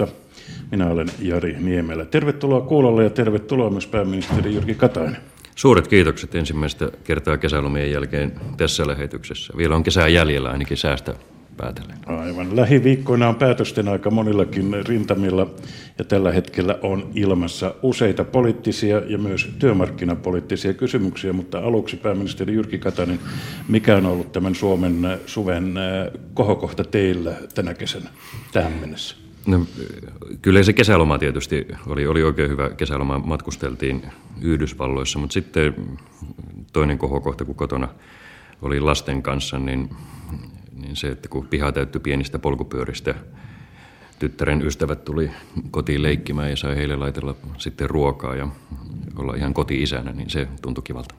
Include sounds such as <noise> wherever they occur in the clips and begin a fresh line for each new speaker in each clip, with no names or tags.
Radiosta. Minä olen Jari Niemelä. Tervetuloa kuulolle ja tervetuloa myös pääministeri Jyrki Katainen.
Suuret kiitokset ensimmäistä kertaa kesälomien jälkeen tässä lähetyksessä. Vielä on kesää jäljellä ainakin säästä päätellen.
Aivan. Lähiviikkoina on päätösten aika monillakin rintamilla ja tällä hetkellä on ilmassa useita poliittisia ja myös työmarkkinapoliittisia kysymyksiä, mutta aluksi pääministeri Jyrki Katainen, mikä on ollut tämän Suomen suven äh, kohokohta teillä tänä kesänä tähän mennessä?
No, kyllä se kesäloma tietysti oli, oli oikein hyvä kesäloma. Matkusteltiin Yhdysvalloissa, mutta sitten toinen kohokohta, kun kotona oli lasten kanssa, niin niin se, että kun piha täyttyi pienistä polkupyöristä, tyttären ystävät tuli kotiin leikkimään ja sai heille laitella sitten ruokaa ja olla ihan koti-isänä, niin se tuntui kivalta.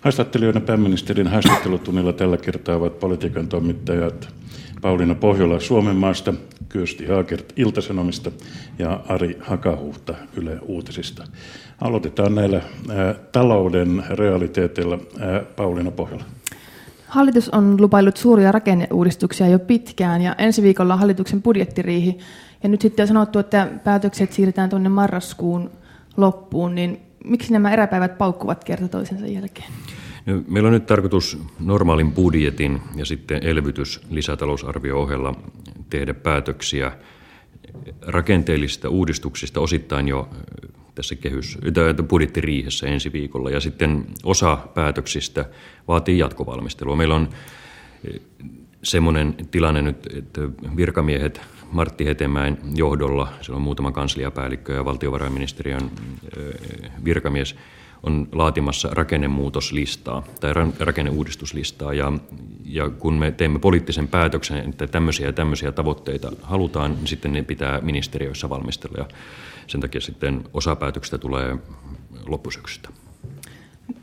Haastattelijoina pääministerin haastattelutunnilla tällä kertaa ovat politiikan toimittajat Pauliina Pohjola Suomen maasta, Kyösti Haakert Iltasanomista ja Ari Hakahuhta Yle Uutisista. Aloitetaan näillä ää, talouden realiteeteilla. Ää, Pauliina Pohjola.
Hallitus on lupaillut suuria rakenneuudistuksia jo pitkään ja ensi viikolla on hallituksen budjettiriihi. Ja nyt sitten on sanottu, että päätökset siirretään tuonne marraskuun loppuun, niin miksi nämä eräpäivät paukkuvat kerta toisensa jälkeen?
Meillä on nyt tarkoitus normaalin budjetin ja sitten elvytys lisätalousarvio-ohella tehdä päätöksiä rakenteellisista uudistuksista osittain jo tässä kehys, budjettiriihessä ensi viikolla. Ja sitten osa päätöksistä vaatii jatkovalmistelua. Meillä on eh, semmoinen tilanne nyt, että virkamiehet Martti Hetemäen johdolla, se on muutama kansliapäällikkö ja valtiovarainministeriön eh, virkamies, on laatimassa rakennemuutoslistaa tai rakenneuudistuslistaa. Ja, ja kun me teemme poliittisen päätöksen, että tämmöisiä ja tämmöisiä tavoitteita halutaan, niin sitten ne pitää ministeriöissä valmistella. Ja sen takia sitten osa päätöksistä tulee loppusyksystä.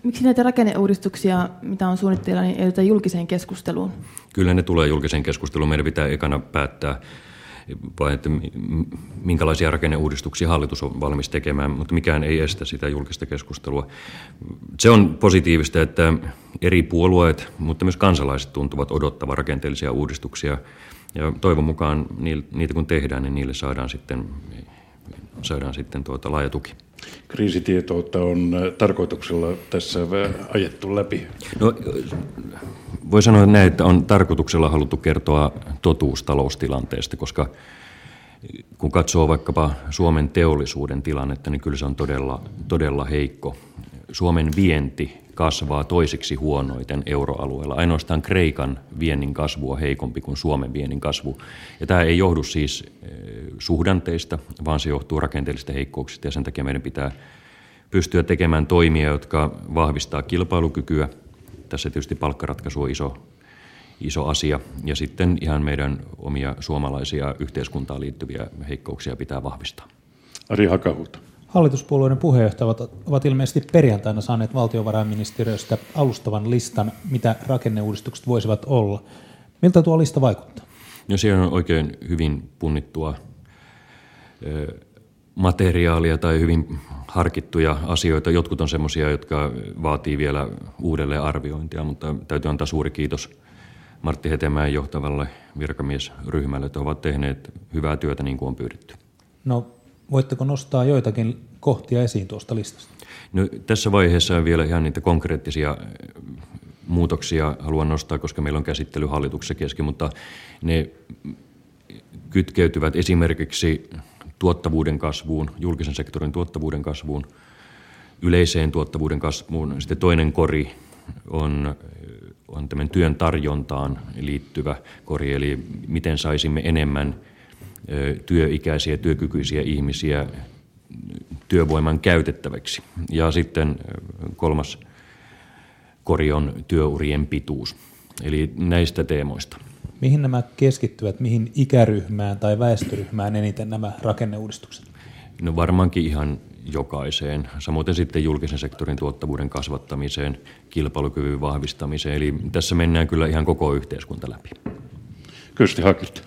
Miksi näitä rakenneuudistuksia, mitä on suunnitteilla, niin ei julkiseen keskusteluun?
Kyllä ne tulee julkiseen keskusteluun. Meidän pitää ekana päättää, vai että minkälaisia rakenneuudistuksia hallitus on valmis tekemään, mutta mikään ei estä sitä julkista keskustelua. Se on positiivista, että eri puolueet, mutta myös kansalaiset tuntuvat odottavan rakenteellisia uudistuksia. Ja toivon mukaan niitä kun tehdään, niin niille saadaan sitten saadaan sitten tuota laaja tuki.
Kriisitietoutta on äh, tarkoituksella tässä ajettu läpi.
No, voi sanoa näin, että on tarkoituksella haluttu kertoa totuus taloustilanteesta, koska kun katsoo vaikkapa Suomen teollisuuden tilannetta, niin kyllä se on todella, todella heikko. Suomen vienti kasvaa toisiksi huonoiten euroalueella. Ainoastaan Kreikan viennin kasvu on heikompi kuin Suomen viennin kasvu. Ja tämä ei johdu siis eh, suhdanteista, vaan se johtuu rakenteellisista heikkouksista ja sen takia meidän pitää pystyä tekemään toimia, jotka vahvistaa kilpailukykyä. Tässä tietysti palkkaratkaisu on iso, iso asia. Ja sitten ihan meidän omia suomalaisia yhteiskuntaan liittyviä heikkouksia pitää vahvistaa.
Ari Hakahuta.
Hallituspuolueiden puheenjohtajat ovat ilmeisesti perjantaina saaneet valtiovarainministeriöstä alustavan listan, mitä rakenneuudistukset voisivat olla. Miltä tuo lista vaikuttaa?
No siellä on oikein hyvin punnittua materiaalia tai hyvin harkittuja asioita. Jotkut on sellaisia, jotka vaatii vielä uudelleen arviointia, mutta täytyy antaa suuri kiitos Martti Hetemäen johtavalle virkamiesryhmälle, että ovat tehneet hyvää työtä niin kuin on pyydetty.
No Voitteko nostaa joitakin kohtia esiin tuosta listasta?
No, tässä vaiheessa vielä ihan niitä konkreettisia eh, muutoksia haluan nostaa, koska meillä on käsittely hallituksessa kesken, mutta ne kytkeytyvät esimerkiksi tuottavuuden kasvuun, julkisen sektorin tuottavuuden kasvuun, yleiseen tuottavuuden kasvuun. Sitten toinen kori on, on tämän työn tarjontaan liittyvä kori, eli miten saisimme enemmän – työikäisiä, työkykyisiä ihmisiä työvoiman käytettäväksi. Ja sitten kolmas kori on työurien pituus. Eli näistä teemoista.
Mihin nämä keskittyvät, mihin ikäryhmään tai väestöryhmään eniten nämä rakenneuudistukset?
No varmaankin ihan jokaiseen. Samoin sitten julkisen sektorin tuottavuuden kasvattamiseen, kilpailukyvyn vahvistamiseen. Eli tässä mennään kyllä ihan koko yhteiskunta läpi.
Kysti Hakilta.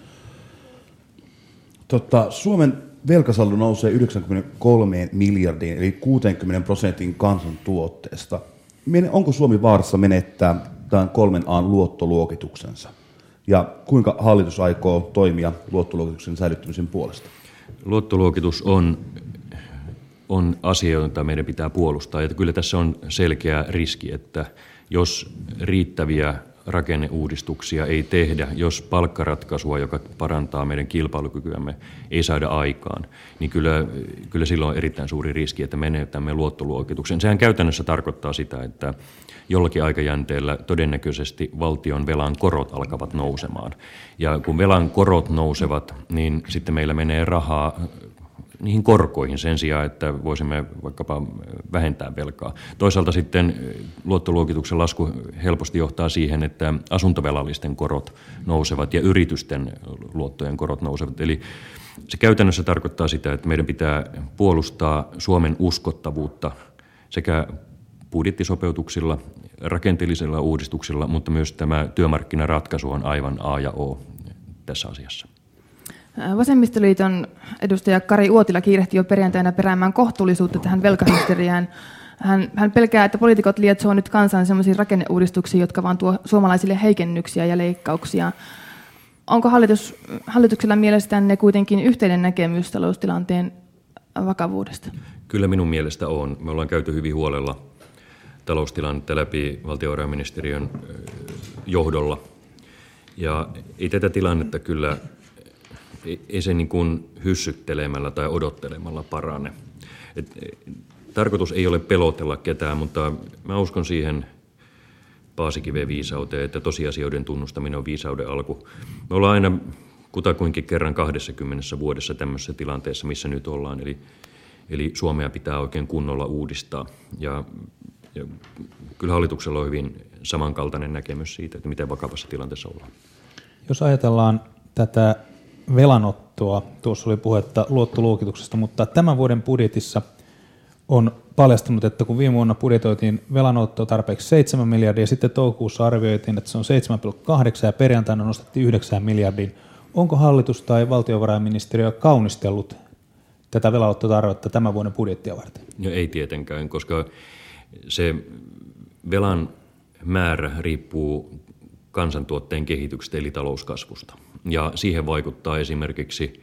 Tota, Suomen velkasaldo nousee 93 miljardiin, eli 60 prosentin kansantuotteesta. Onko Suomi vaarassa menettää tämän kolmen A luottoluokituksensa? Ja kuinka hallitus aikoo toimia luottoluokituksen säilyttämisen puolesta?
Luottoluokitus on, on asia, jota meidän pitää puolustaa. Ja kyllä tässä on selkeä riski, että jos riittäviä rakenneuudistuksia ei tehdä, jos palkkaratkaisua, joka parantaa meidän kilpailukykyämme, ei saada aikaan, niin kyllä, kyllä silloin on erittäin suuri riski, että menetämme luottoluokituksen. Sehän käytännössä tarkoittaa sitä, että jollakin aikajänteellä todennäköisesti valtion velan korot alkavat nousemaan. Ja kun velan korot nousevat, niin sitten meillä menee rahaa niihin korkoihin sen sijaan, että voisimme vaikkapa vähentää velkaa. Toisaalta sitten luottoluokituksen lasku helposti johtaa siihen, että asuntovelallisten korot nousevat ja yritysten luottojen korot nousevat. Eli se käytännössä tarkoittaa sitä, että meidän pitää puolustaa Suomen uskottavuutta sekä budjettisopeutuksilla, rakenteellisilla uudistuksilla, mutta myös tämä työmarkkinaratkaisu on aivan A ja O tässä asiassa.
Vasemmistoliiton edustaja Kari Uotila kiirehti jo perjantaina peräämään kohtuullisuutta tähän velkahysteriään. Hän, hän pelkää, että poliitikot lietsoo nyt kansan sellaisiin rakenneuudistuksiin, jotka vaan tuo suomalaisille heikennyksiä ja leikkauksia. Onko hallitus, hallituksella mielestänne kuitenkin yhteinen näkemys taloustilanteen vakavuudesta?
Kyllä minun mielestä on. Me ollaan käyty hyvin huolella taloustilannetta läpi valtiovarainministeriön johdolla. Ja ei tätä tilannetta kyllä ei se niin kuin hyssyttelemällä tai odottelemalla parane. Et, tarkoitus ei ole pelotella ketään, mutta mä uskon siihen Paasikiven viisauteen, että tosiasioiden tunnustaminen on viisauden alku. Me ollaan aina kutakuinkin kerran 20 vuodessa tämmöisessä tilanteessa, missä nyt ollaan. Eli, eli Suomea pitää oikein kunnolla uudistaa. Ja, ja kyllä hallituksella on hyvin samankaltainen näkemys siitä, että miten vakavassa tilanteessa ollaan.
Jos ajatellaan tätä velanottoa. Tuossa oli puhetta luottoluokituksesta, mutta tämän vuoden budjetissa on paljastunut, että kun viime vuonna budjetoitiin velanottoa tarpeeksi 7 miljardia, sitten toukokuussa arvioitiin, että se on 7,8 ja perjantaina nostettiin 9 miljardin. Onko hallitus tai valtiovarainministeriö kaunistellut tätä velanottotarvetta tämän vuoden budjettia varten?
No ei tietenkään, koska se velan määrä riippuu kansantuotteen kehityksestä eli talouskasvusta. Ja siihen vaikuttaa esimerkiksi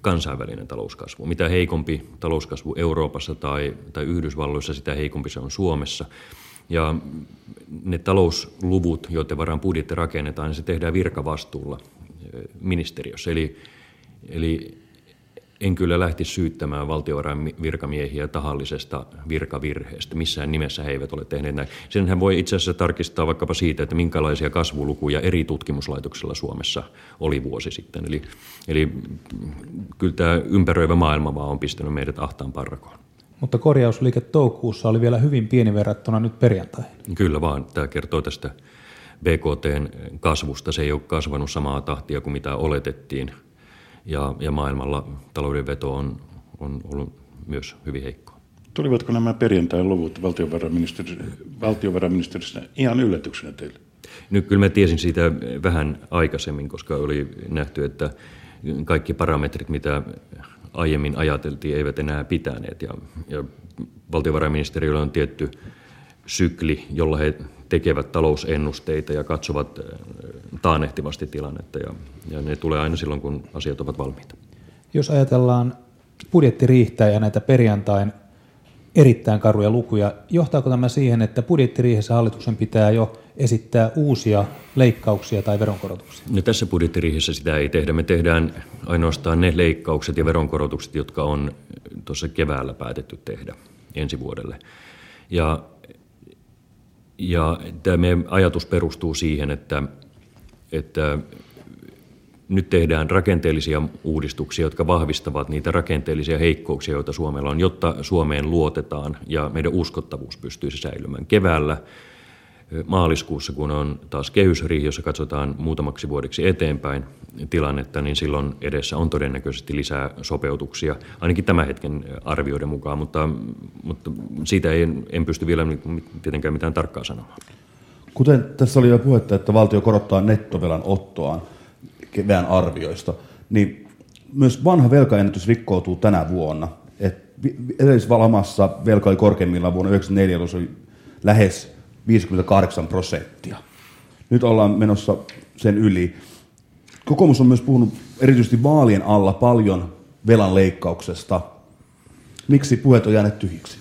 kansainvälinen talouskasvu. Mitä heikompi talouskasvu Euroopassa tai, tai Yhdysvalloissa, sitä heikompi se on Suomessa. Ja ne talousluvut, joiden varaan budjetti rakennetaan, niin se tehdään virkavastuulla ministeriössä. Eli, eli en kyllä lähti syyttämään valtiovarain virkamiehiä tahallisesta virkavirheestä. Missään nimessä he eivät ole tehneet näin. Senhän voi itse asiassa tarkistaa vaikkapa siitä, että minkälaisia kasvulukuja eri tutkimuslaitoksilla Suomessa oli vuosi sitten. Eli, eli kyllä tämä ympäröivä maailma vaan on pistänyt meidät ahtaan parrakoon.
Mutta korjausliike toukokuussa oli vielä hyvin pieni verrattuna nyt perjantaihin.
Kyllä vaan. Tämä kertoo tästä BKTn kasvusta. Se ei ole kasvanut samaa tahtia kuin mitä oletettiin – ja, ja maailmalla talouden veto on, on ollut myös hyvin heikkoa.
Tulivatko nämä perjantain luvut valtiovarainministeriössä ihan yllätyksenä teille?
Nyt kyllä mä tiesin siitä vähän aikaisemmin, koska oli nähty, että kaikki parametrit, mitä aiemmin ajateltiin, eivät enää pitäneet. Ja, ja valtiovarainministeriöllä on tietty sykli, jolla he tekevät talousennusteita ja katsovat äh, taanehtivasti tilannetta ja, ja ne tulee aina silloin, kun asiat ovat valmiita.
Jos ajatellaan budjetti riihtää ja näitä perjantain erittäin karuja lukuja, johtaako tämä siihen, että budjettiriihessä hallituksen pitää jo esittää uusia leikkauksia tai veronkorotuksia?
No tässä budjettiriihessä sitä ei tehdä. Me tehdään ainoastaan ne leikkaukset ja veronkorotukset, jotka on tuossa keväällä päätetty tehdä ensi vuodelle. Ja ja tämä meidän ajatus perustuu siihen, että, että nyt tehdään rakenteellisia uudistuksia, jotka vahvistavat niitä rakenteellisia heikkouksia, joita Suomella on, jotta Suomeen luotetaan ja meidän uskottavuus pystyisi säilymään. Keväällä maaliskuussa, kun on taas kehysriihi, jossa katsotaan muutamaksi vuodeksi eteenpäin tilannetta, niin silloin edessä on todennäköisesti lisää sopeutuksia, ainakin tämän hetken arvioiden mukaan, mutta, mutta siitä ei, en pysty vielä tietenkään mitään tarkkaa sanomaan.
Kuten tässä oli jo puhetta, että valtio korottaa nettovelan ottoaan kevään arvioista, niin myös vanha velkaennätys rikkoutuu tänä vuonna. edellisessä lamassa velka oli korkeimmillaan vuonna 1994, se oli lähes 58 prosenttia. Nyt ollaan menossa sen yli. Kokoomus on myös puhunut erityisesti vaalien alla paljon velan leikkauksesta. Miksi puheet on jääneet tyhjiksi?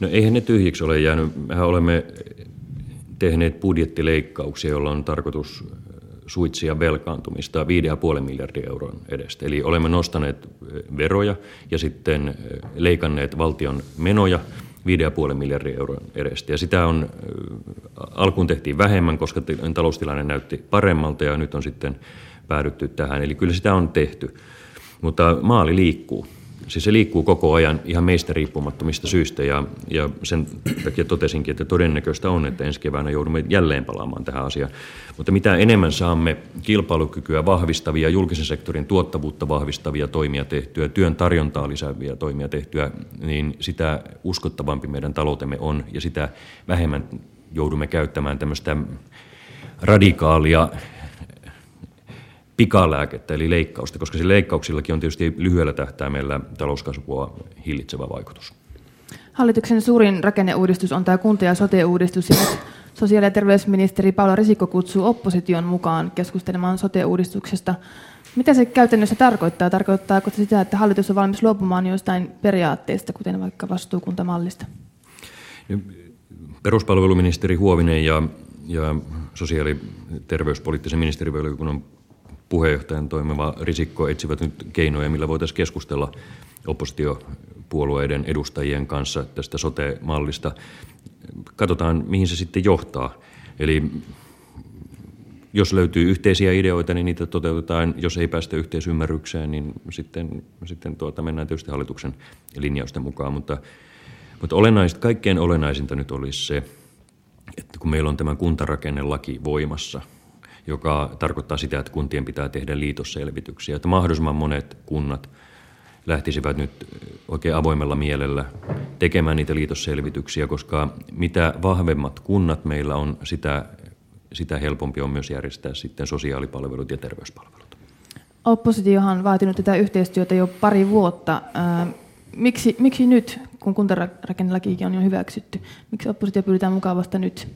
No eihän ne tyhjiksi ole jäänyt. Mehän olemme tehneet budjettileikkauksia, joilla on tarkoitus suitsia velkaantumista 5,5 miljardia euron edestä. Eli olemme nostaneet veroja ja sitten leikanneet valtion menoja 5,5 miljardia euron edestä. Ja sitä on, alkuun tehtiin vähemmän, koska taloustilanne näytti paremmalta ja nyt on sitten päädytty tähän. Eli kyllä sitä on tehty, mutta maali liikkuu. Siis se liikkuu koko ajan ihan meistä riippumattomista syistä ja, ja sen takia totesinkin, että todennäköistä on, että ensi keväänä joudumme jälleen palaamaan tähän asiaan. Mutta mitä enemmän saamme kilpailukykyä vahvistavia, julkisen sektorin tuottavuutta vahvistavia toimia tehtyä, työn tarjontaa lisääviä toimia tehtyä, niin sitä uskottavampi meidän taloutemme on ja sitä vähemmän joudumme käyttämään tämmöistä radikaalia pikalääkettä eli leikkausta, koska se leikkauksillakin on tietysti lyhyellä tähtäimellä talouskasvua hillitsevä vaikutus.
Hallituksen suurin rakenneuudistus on tämä kunta- ja sote-uudistus. Ja sosiaali- ja terveysministeri Paula Risikko kutsuu opposition mukaan keskustelemaan sote-uudistuksesta. Mitä se käytännössä tarkoittaa? Tarkoittaako se sitä, että hallitus on valmis luopumaan jostain periaatteista, kuten vaikka vastuukuntamallista?
Peruspalveluministeri Huovinen ja, ja sosiaali- ja terveyspoliittisen ministerivaliokunnan puheenjohtajan toimiva Risikko etsivät nyt keinoja, millä voitaisiin keskustella oppositiopuolueiden edustajien kanssa tästä sote-mallista. Katsotaan, mihin se sitten johtaa. Eli jos löytyy yhteisiä ideoita, niin niitä toteutetaan. Jos ei päästä yhteisymmärrykseen, niin sitten, sitten tuota, mennään tietysti hallituksen linjausten mukaan. Mutta, mutta olennaista, kaikkein olennaisinta nyt olisi se, että kun meillä on tämä kuntarakennelaki voimassa – joka tarkoittaa sitä, että kuntien pitää tehdä liitosselvityksiä, että mahdollisimman monet kunnat lähtisivät nyt oikein avoimella mielellä tekemään niitä liitosselvityksiä, koska mitä vahvemmat kunnat meillä on, sitä, sitä helpompi on myös järjestää sitten sosiaalipalvelut ja terveyspalvelut.
Oppositiohan on vaatinut tätä yhteistyötä jo pari vuotta. Miksi, miksi nyt, kun kuntarakennelakikin on jo hyväksytty? Miksi oppositio pyydetään mukaan vasta nyt?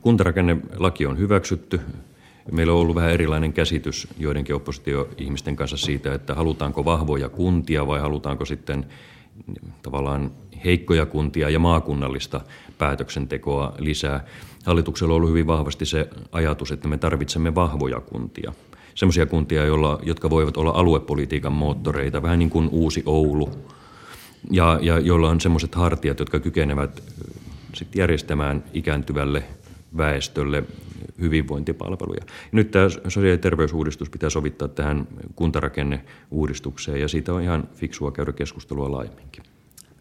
Kuntarakennelaki on hyväksytty. Meillä on ollut vähän erilainen käsitys joidenkin oppositioihmisten kanssa siitä, että halutaanko vahvoja kuntia vai halutaanko sitten tavallaan heikkoja kuntia ja maakunnallista päätöksentekoa lisää. Hallituksella on ollut hyvin vahvasti se ajatus, että me tarvitsemme vahvoja kuntia. Sellaisia kuntia, joilla, jotka voivat olla aluepolitiikan moottoreita, vähän niin kuin uusi Oulu, ja, ja joilla on sellaiset hartiat, jotka kykenevät sit järjestämään ikääntyvälle väestölle hyvinvointipalveluja. Nyt tämä sosiaali- ja terveysuudistus pitää sovittaa tähän kuntarakenneuudistukseen ja siitä on ihan fiksua käydä keskustelua laajemminkin.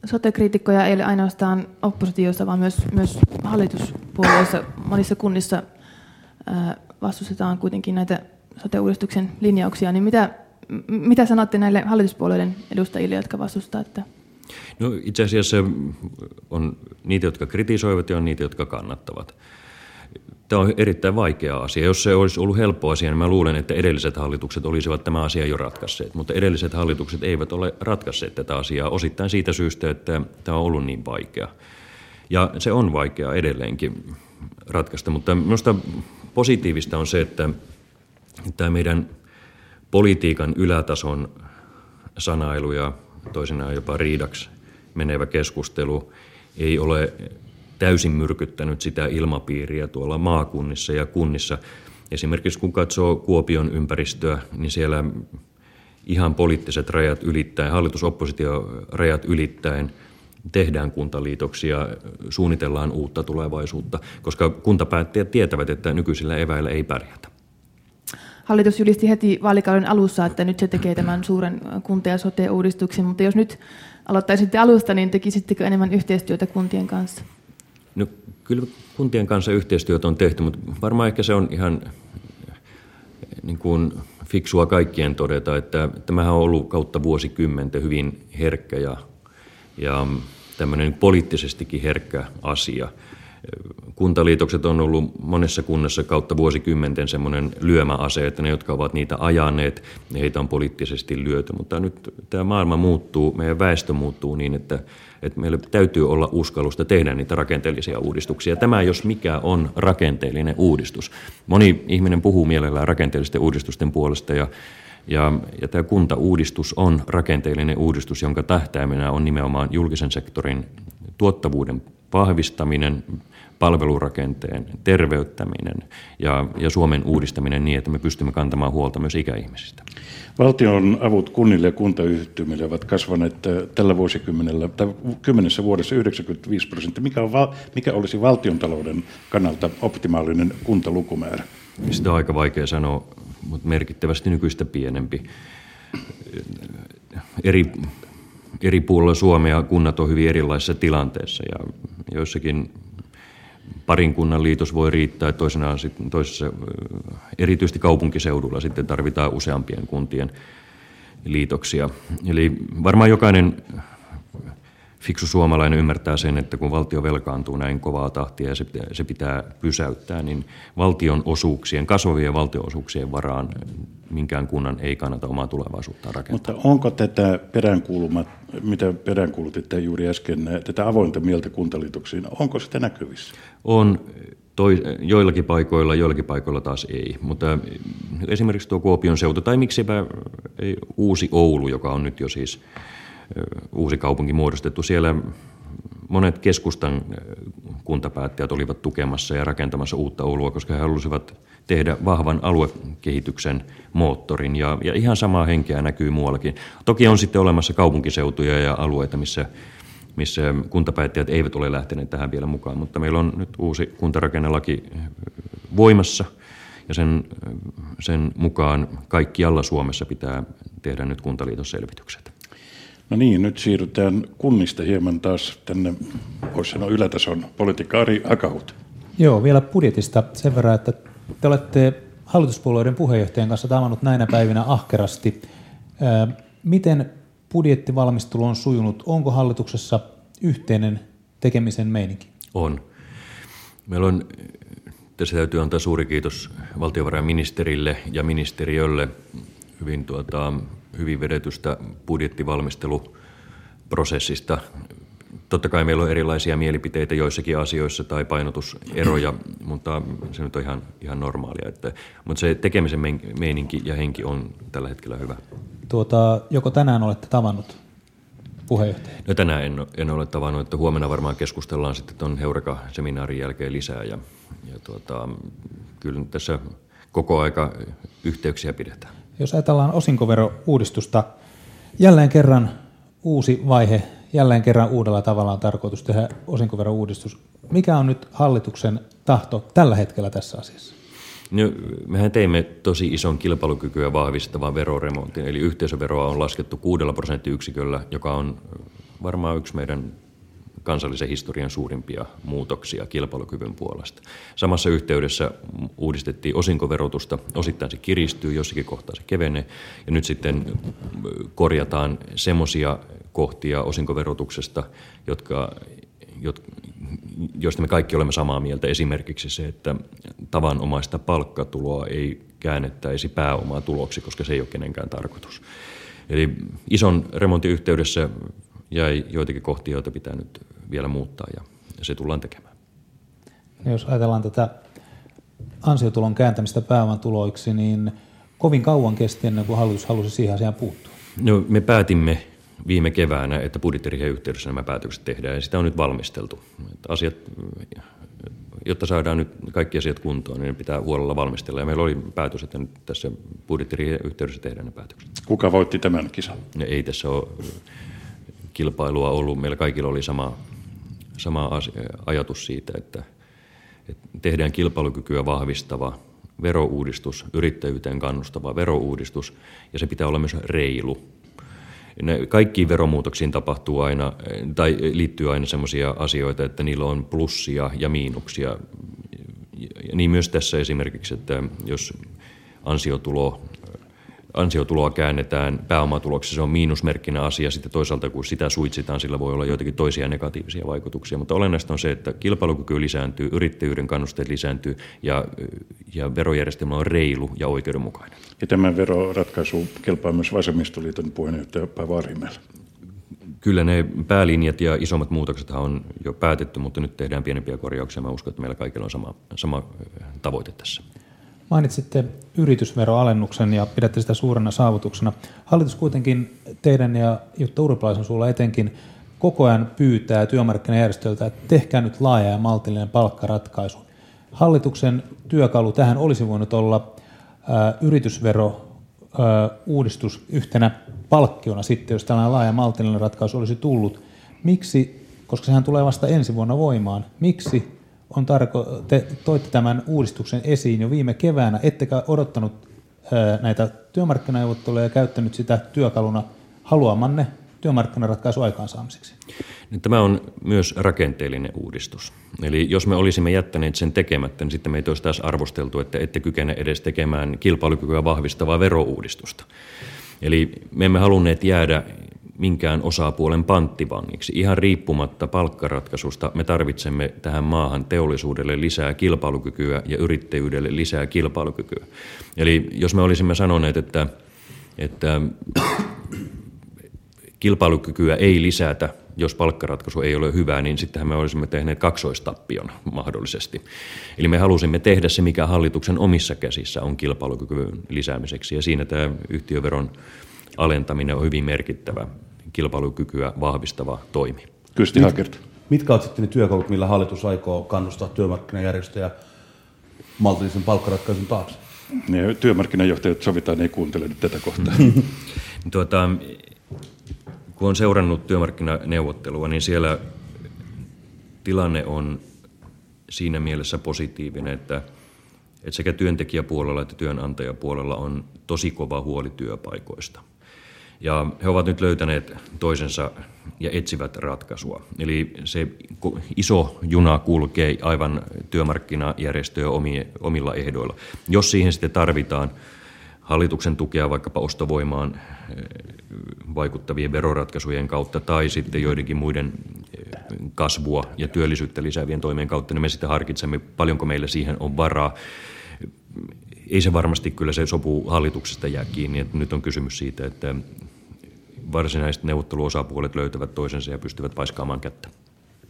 Sote-kriitikkoja ei ole ainoastaan oppositiossa, vaan myös, myös hallituspuolueissa monissa kunnissa vastustetaan kuitenkin näitä sote-uudistuksen linjauksia. Niin mitä, mitä sanotte näille hallituspuolueiden edustajille, jotka vastustavat? Että
No itse asiassa on niitä, jotka kritisoivat ja on niitä, jotka kannattavat. Tämä on erittäin vaikea asia. Jos se olisi ollut helppo asia, niin mä luulen, että edelliset hallitukset olisivat tämä asia jo ratkaisseet. Mutta edelliset hallitukset eivät ole ratkaisseet tätä asiaa osittain siitä syystä, että tämä on ollut niin vaikea. Ja se on vaikea edelleenkin ratkaista, mutta minusta positiivista on se, että tämä meidän politiikan ylätason sanailu ja toisinaan jopa riidaksi menevä keskustelu ei ole täysin myrkyttänyt sitä ilmapiiriä tuolla maakunnissa ja kunnissa. Esimerkiksi kun katsoo Kuopion ympäristöä, niin siellä ihan poliittiset rajat ylittäen, hallitusoppositiorajat ylittäen tehdään kuntaliitoksia, suunnitellaan uutta tulevaisuutta, koska kuntapäättäjät tietävät, että nykyisillä eväillä ei pärjätä.
Hallitus julisti heti vaalikauden alussa, että nyt se tekee tämän suuren kunta- ja sote-uudistuksen, mutta jos nyt aloittaisitte alusta, niin tekisittekö enemmän yhteistyötä kuntien kanssa?
No, kyllä kuntien kanssa yhteistyötä on tehty, mutta varmaan ehkä se on ihan niin kuin fiksua kaikkien todeta, että tämähän on ollut kautta vuosikymmenten hyvin herkkä ja, ja tämmöinen poliittisestikin herkkä asia – kuntaliitokset on ollut monessa kunnassa kautta vuosikymmenten semmoinen lyömäase, että ne, jotka ovat niitä ajaneet, ne heitä on poliittisesti lyöty. Mutta nyt tämä maailma muuttuu, meidän väestö muuttuu niin, että, että meillä täytyy olla uskallusta tehdä niitä rakenteellisia uudistuksia. Tämä, jos mikä, on rakenteellinen uudistus. Moni ihminen puhuu mielellään rakenteellisten uudistusten puolesta ja Ja, ja tämä kuntauudistus on rakenteellinen uudistus, jonka tähtäimenä on nimenomaan julkisen sektorin tuottavuuden vahvistaminen, palvelurakenteen terveyttäminen ja, ja Suomen uudistaminen niin, että me pystymme kantamaan huolta myös ikäihmisistä.
Valtion avut kunnille ja kuntayhtymille ovat kasvaneet äh, tällä vuosikymmenellä, tai kymmenessä vuodessa 95 prosenttia. Mikä, on, mikä olisi valtiontalouden kannalta optimaalinen kuntalukumäärä?
Sitä on aika vaikea sanoa, mutta merkittävästi nykyistä pienempi. Eri, eri puolilla Suomea kunnat on hyvin erilaisessa tilanteessa ja joissakin parin kunnan liitos voi riittää, toisena, toisessa, erityisesti kaupunkiseudulla sitten tarvitaan useampien kuntien liitoksia. Eli varmaan jokainen fiksu suomalainen ymmärtää sen, että kun valtio velkaantuu näin kovaa tahtia ja se pitää, se pitää pysäyttää, niin valtion osuuksien, kasvavien valtionosuuksien varaan minkään kunnan ei kannata omaa tulevaisuuttaan rakentaa.
Mutta onko tätä peräänkuulumat, mitä peräänkuulutitte juuri äsken, tätä avointa mieltä kuntaliitoksiin, onko sitä näkyvissä?
On toi, joillakin paikoilla, joillakin paikoilla taas ei. Mutta esimerkiksi tuo Kuopion seutu, tai miksipä ei, uusi Oulu, joka on nyt jo siis uusi kaupunki muodostettu. Siellä monet keskustan kuntapäättäjät olivat tukemassa ja rakentamassa uutta Oulua, koska he halusivat tehdä vahvan aluekehityksen moottorin. Ja, ja ihan samaa henkeä näkyy muuallakin. Toki on sitten olemassa kaupunkiseutuja ja alueita, missä, missä kuntapäättäjät eivät ole lähteneet tähän vielä mukaan. Mutta meillä on nyt uusi kuntarakennelaki voimassa ja sen, sen mukaan kaikkialla Suomessa pitää tehdä nyt kuntaliitosselvitykset.
No niin, nyt siirrytään kunnista hieman taas tänne, voisi sanoa ylätason politiikka Ari Akahut.
Joo, vielä budjetista sen verran, että te olette hallituspuolueiden puheenjohtajan kanssa tavannut näinä päivinä ahkerasti. Miten budjettivalmistelu on sujunut? Onko hallituksessa yhteinen tekemisen meininki?
On. Meillä on, tässä täytyy antaa suuri kiitos valtiovarainministerille ja ministeriölle hyvin tuota, hyvin vedetystä budjettivalmisteluprosessista. Totta kai meillä on erilaisia mielipiteitä joissakin asioissa tai painotuseroja, mutta se nyt on ihan, ihan normaalia. Että, mutta se tekemisen meininki ja henki on tällä hetkellä hyvä.
Tuota, joko tänään olette tavannut puheenjohtaja?
No tänään en, en ole tavannut, että huomenna varmaan keskustellaan sitten tuon Heureka-seminaarin jälkeen lisää. Ja, ja tuota, kyllä tässä koko aika yhteyksiä pidetään.
Jos ajatellaan osinkovero-uudistusta, jälleen kerran uusi vaihe, jälleen kerran uudella tavalla on tarkoitus tehdä osinkovero-uudistus. Mikä on nyt hallituksen tahto tällä hetkellä tässä asiassa?
No, mehän teimme tosi ison kilpailukykyä vahvistavan veroremontin, eli yhteisöveroa on laskettu kuudella prosenttiyksiköllä, joka on varmaan yksi meidän kansallisen historian suurimpia muutoksia kilpailukyvyn puolesta. Samassa yhteydessä uudistettiin osinkoverotusta, osittain se kiristyy, jossakin kohtaa se kevenee, ja nyt sitten korjataan semmoisia kohtia osinkoverotuksesta, jotka, joista me kaikki olemme samaa mieltä. Esimerkiksi se, että tavanomaista palkkatuloa ei käännettäisi pääomaa tuloksi, koska se ei ole kenenkään tarkoitus. Eli ison remontin yhteydessä jäi joitakin kohtia, joita pitää nyt vielä muuttaa ja, ja se tullaan tekemään.
No jos ajatellaan tätä ansiotulon kääntämistä pääoman tuloiksi, niin kovin kauan kesti ennen kuin hallitus halusi siihen asiaan puuttua.
No, me päätimme viime keväänä, että budjettirihen yhteydessä nämä päätökset tehdään ja sitä on nyt valmisteltu. Asiat, jotta saadaan nyt kaikki asiat kuntoon, niin ne pitää huolella valmistella. Ja meillä oli päätös, että nyt tässä budjettirihen yhteydessä tehdään ne päätökset.
Kuka voitti tämän kisan?
No, ei tässä ole kilpailua ollut. Meillä kaikilla oli sama, sama ajatus siitä, että, että tehdään kilpailukykyä vahvistava verouudistus, yrittäjyyteen kannustava verouudistus, ja se pitää olla myös reilu. Kaikkiin veromuutoksiin tapahtuu aina, tai liittyy aina sellaisia asioita, että niillä on plussia ja miinuksia. Ja niin myös tässä esimerkiksi, että jos ansiotulo ansiotuloa käännetään pääomatuloksi, se on miinusmerkkinen asia. Sitten toisaalta kun sitä suitsitaan, sillä voi olla joitakin toisia negatiivisia vaikutuksia. Mutta olennaista on se, että kilpailukyky lisääntyy, yrittäjyyden kannusteet lisääntyy ja, ja verojärjestelmä on reilu ja oikeudenmukainen.
Ja tämä veroratkaisu kelpaa myös Vasemmistoliiton puheenjohtaja Paavo Arhimäellä.
Kyllä ne päälinjat ja isommat muutokset on jo päätetty, mutta nyt tehdään pienempiä korjauksia. Mä uskon, että meillä kaikilla on sama, sama tavoite tässä.
Mainitsitte yritysveroalennuksen ja pidätte sitä suurena saavutuksena. Hallitus kuitenkin teidän ja Jutta Urpilaisen suulla etenkin koko ajan pyytää työmarkkinajärjestöiltä, että tehkää nyt laaja ja maltillinen palkkaratkaisu. Hallituksen työkalu tähän olisi voinut olla ää, yritysvero uudistus yhtenä palkkiona sitten, jos tällainen laaja maltillinen ratkaisu olisi tullut. Miksi, koska sehän tulee vasta ensi vuonna voimaan, miksi on tarko- te toitte tämän uudistuksen esiin jo viime keväänä, ettekä odottanut näitä työmarkkinaneuvotteluja ja käyttänyt sitä työkaluna haluamanne työmarkkinaratkaisu aikaansaamiseksi?
Tämä on myös rakenteellinen uudistus. Eli jos me olisimme jättäneet sen tekemättä, niin sitten meitä olisi taas arvosteltu, että ette kykene edes tekemään kilpailukykyä vahvistavaa verouudistusta. Eli me emme halunneet jäädä minkään osapuolen panttivangiksi. Ihan riippumatta palkkaratkaisusta me tarvitsemme tähän maahan teollisuudelle lisää kilpailukykyä ja yrittäjyydelle lisää kilpailukykyä. Eli jos me olisimme sanoneet, että, että kilpailukykyä ei lisätä, jos palkkaratkaisu ei ole hyvä, niin sittenhän me olisimme tehneet kaksoistappion mahdollisesti. Eli me halusimme tehdä se, mikä hallituksen omissa käsissä on kilpailukyvyn lisäämiseksi, ja siinä tämä yhtiöveron alentaminen on hyvin merkittävä kilpailukykyä vahvistava toimi.
Kysti Hakert.
Mitkä ovat sitten ne työkalut, millä hallitus aikoo kannustaa työmarkkinajärjestöjä maltillisen palkkaratkaisun taakse?
Ne työmarkkinajohtajat sovitaan, ei kuuntele nyt tätä kohtaa. <laughs>
tuota, kun on seurannut työmarkkinaneuvottelua, niin siellä tilanne on siinä mielessä positiivinen, että, että sekä työntekijäpuolella että työnantajapuolella on tosi kova huoli työpaikoista. Ja he ovat nyt löytäneet toisensa ja etsivät ratkaisua. Eli se iso juna kulkee aivan työmarkkinajärjestöjä omilla ehdoilla. Jos siihen sitten tarvitaan hallituksen tukea vaikkapa ostovoimaan eh, vaikuttavien veroratkaisujen kautta tai sitten joidenkin muiden eh, kasvua ja työllisyyttä lisäävien toimien kautta, niin me sitten harkitsemme, paljonko meillä siihen on varaa. Ei se varmasti kyllä se sopu hallituksesta jää kiinni, että nyt on kysymys siitä, että varsinaiset neuvotteluosapuolet löytävät toisensa ja pystyvät paiskaamaan kättä.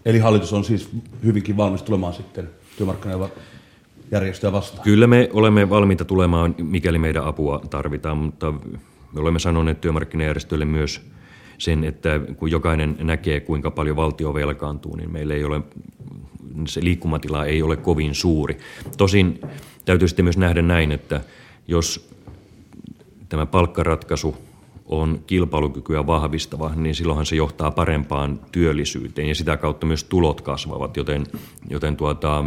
Eli hallitus on siis hyvinkin valmis tulemaan sitten työmarkkinoilla järjestöä vastaan?
Kyllä me olemme valmiita tulemaan, mikäli meidän apua tarvitaan, mutta me olemme sanoneet työmarkkinajärjestöille myös sen, että kun jokainen näkee, kuinka paljon valtio velkaantuu, niin meillä ei ole, se liikkumatila ei ole kovin suuri. Tosin täytyy sitten myös nähdä näin, että jos tämä palkkaratkaisu on kilpailukykyä vahvistava, niin silloinhan se johtaa parempaan työllisyyteen ja sitä kautta myös tulot kasvavat, joten, joten tuota,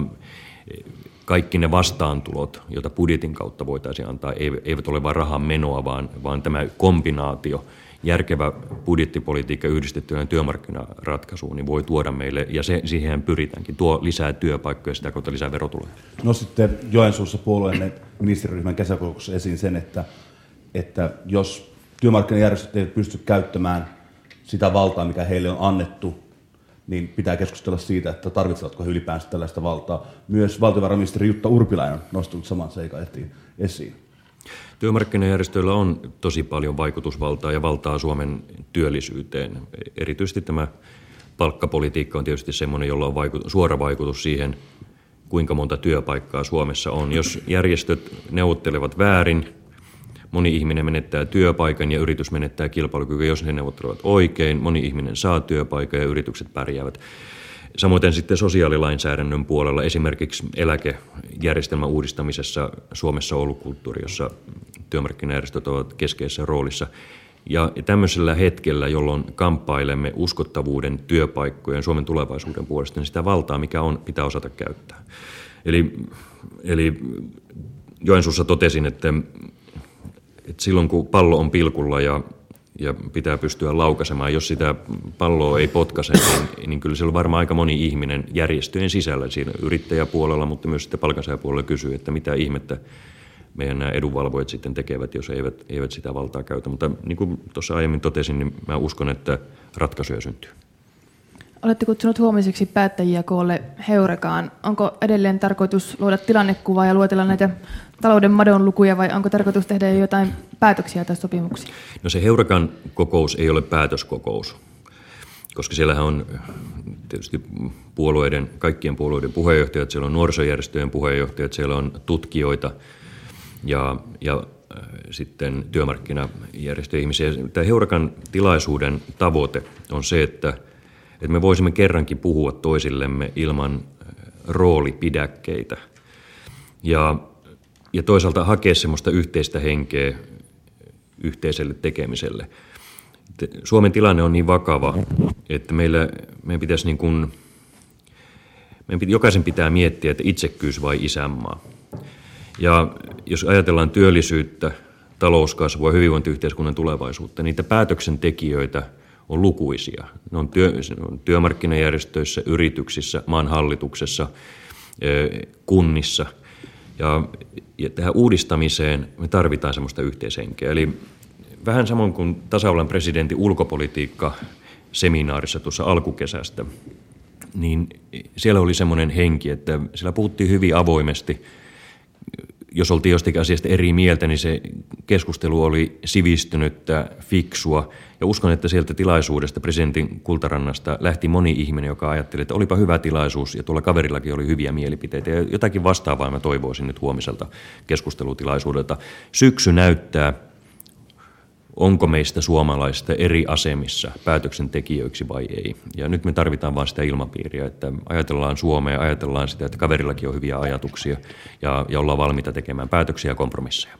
kaikki ne vastaantulot, joita budjetin kautta voitaisiin antaa, eivät ole vain rahan menoa, vaan, vaan tämä kombinaatio, järkevä budjettipolitiikka yhdistettynä työmarkkinaratkaisuun, niin voi tuoda meille, ja se, siihen pyritäänkin, tuo lisää työpaikkoja ja sitä kautta lisää verotuloja.
No sitten Joensuussa puolueenne ministeriryhmän kesäkokouksessa esiin sen, että, että jos työmarkkinajärjestöt eivät pysty käyttämään sitä valtaa, mikä heille on annettu niin pitää keskustella siitä, että tarvitsevatko he ylipäänsä tällaista valtaa. Myös valtiovarainministeri Jutta Urpilainen on nostunut saman seikan esiin.
Työmarkkinajärjestöillä on tosi paljon vaikutusvaltaa ja valtaa Suomen työllisyyteen. Erityisesti tämä palkkapolitiikka on tietysti sellainen, jolla on vaikutus, suora vaikutus siihen, kuinka monta työpaikkaa Suomessa on. Jos järjestöt neuvottelevat väärin, Moni ihminen menettää työpaikan ja yritys menettää kilpailukykyä, jos he neuvottelevat oikein. Moni ihminen saa työpaikan ja yritykset pärjäävät. Samoin sitten sosiaalilainsäädännön puolella esimerkiksi eläkejärjestelmän uudistamisessa Suomessa on ollut kulttuuri, jossa työmarkkinajärjestöt ovat keskeisessä roolissa. Ja tämmöisellä hetkellä, jolloin kamppailemme uskottavuuden, työpaikkojen, Suomen tulevaisuuden puolesta, niin sitä valtaa, mikä on, pitää osata käyttää. Eli, eli Joensuussa totesin, että että silloin kun pallo on pilkulla ja, ja pitää pystyä laukaisemaan, jos sitä palloa ei potkaise, niin, niin kyllä siellä on varmaan aika moni ihminen järjestöjen sisällä siinä yrittäjäpuolella, mutta myös sitten palkansaajapuolella kysyy, että mitä ihmettä meidän nämä edunvalvojat sitten tekevät, jos eivät, eivät sitä valtaa käytä. Mutta niin kuin tuossa aiemmin totesin, niin mä uskon, että ratkaisuja syntyy.
Olette kutsunut huomiseksi päättäjiä koolle Heurekaan. Onko edelleen tarkoitus luoda tilannekuvaa ja luetella näitä talouden madon lukuja vai onko tarkoitus tehdä jotain päätöksiä tai sopimuksia?
No se Heurekan kokous ei ole päätöskokous, koska siellähän on tietysti puolueiden, kaikkien puolueiden puheenjohtajat, siellä on nuorisojärjestöjen puheenjohtajat, siellä on tutkijoita, ja, ja sitten työmarkkinajärjestöjen ihmisiä. Tämä Heurakan tilaisuuden tavoite on se, että, että me voisimme kerrankin puhua toisillemme ilman roolipidäkkeitä. Ja, ja toisaalta hakea semmoista yhteistä henkeä yhteiselle tekemiselle. Suomen tilanne on niin vakava, että meillä, meidän pitäisi niin kuin, meidän jokaisen pitää miettiä, että itsekkyys vai isänmaa. Ja jos ajatellaan työllisyyttä, talouskasvua, hyvinvointiyhteiskunnan tulevaisuutta, niitä päätöksentekijöitä on lukuisia. Ne on, työ, ne on työmarkkinajärjestöissä, yrityksissä, maan hallituksessa, kunnissa. Ja, ja tähän uudistamiseen me tarvitaan sellaista yhteishenkeä. Eli vähän samoin kuin tasavallan presidentin ulkopolitiikka seminaarissa tuossa alkukesästä, niin siellä oli semmoinen henki, että siellä puhuttiin hyvin avoimesti – jos oltiin jostakin asiasta eri mieltä, niin se keskustelu oli sivistynyttä, fiksua. Ja uskon, että sieltä tilaisuudesta, presidentin kultarannasta, lähti moni ihminen, joka ajatteli, että olipa hyvä tilaisuus ja tuolla kaverillakin oli hyviä mielipiteitä. Ja jotakin vastaavaa mä toivoisin nyt huomiselta keskustelutilaisuudelta. Syksy näyttää, onko meistä suomalaista eri asemissa päätöksentekijöiksi vai ei. Ja nyt me tarvitaan vain sitä ilmapiiriä, että ajatellaan Suomea, ajatellaan sitä, että kaverillakin on hyviä ajatuksia ja, ja ollaan valmiita tekemään päätöksiä ja kompromisseja.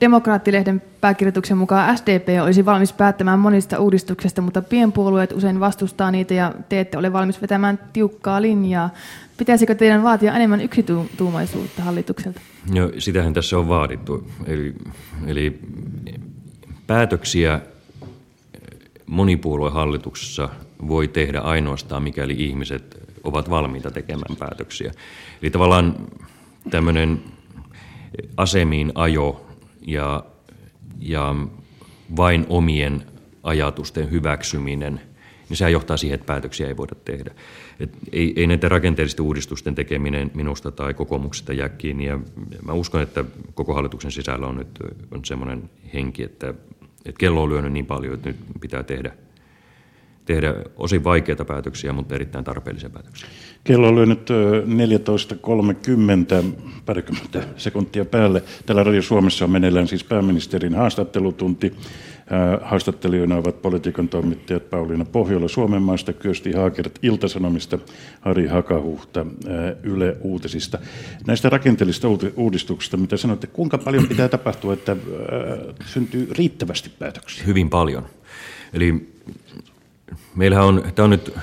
Demokraattilehden pääkirjoituksen mukaan SDP olisi valmis päättämään monista uudistuksista, mutta pienpuolueet usein vastustaa niitä ja te ette ole valmis vetämään tiukkaa linjaa. Pitäisikö teidän vaatia enemmän yksituumaisuutta hallitukselta?
No, sitähän tässä on vaadittu. Eli, eli Päätöksiä monipuoluehallituksessa voi tehdä ainoastaan, mikäli ihmiset ovat valmiita tekemään päätöksiä. Eli tavallaan tämmöinen asemiin ajo ja, ja vain omien ajatusten hyväksyminen, niin sehän johtaa siihen, että päätöksiä ei voida tehdä. Et ei, ei näiden rakenteellisten uudistusten tekeminen minusta tai kokoomuksesta jää kiinni. Ja mä uskon, että koko hallituksen sisällä on nyt on semmoinen henki, että että kello on lyönyt niin paljon, että nyt pitää tehdä, tehdä osin vaikeita päätöksiä, mutta erittäin tarpeellisia päätöksiä.
Kello on lyönyt 14.30, parikymmentä sekuntia päälle. Täällä Radio Suomessa on meneillään siis pääministerin haastattelutunti. Haastattelijoina ovat politiikan toimittajat Pauliina Pohjola Suomenmaasta, Kyösti Haakert Iltasanomista, Hari Hakahuhta Yle Uutisista. Näistä rakenteellisista uudistuksista, mitä sanoitte, kuinka paljon pitää tapahtua, että syntyy riittävästi päätöksiä?
Hyvin paljon. Eli meillähän on, tämä on nyt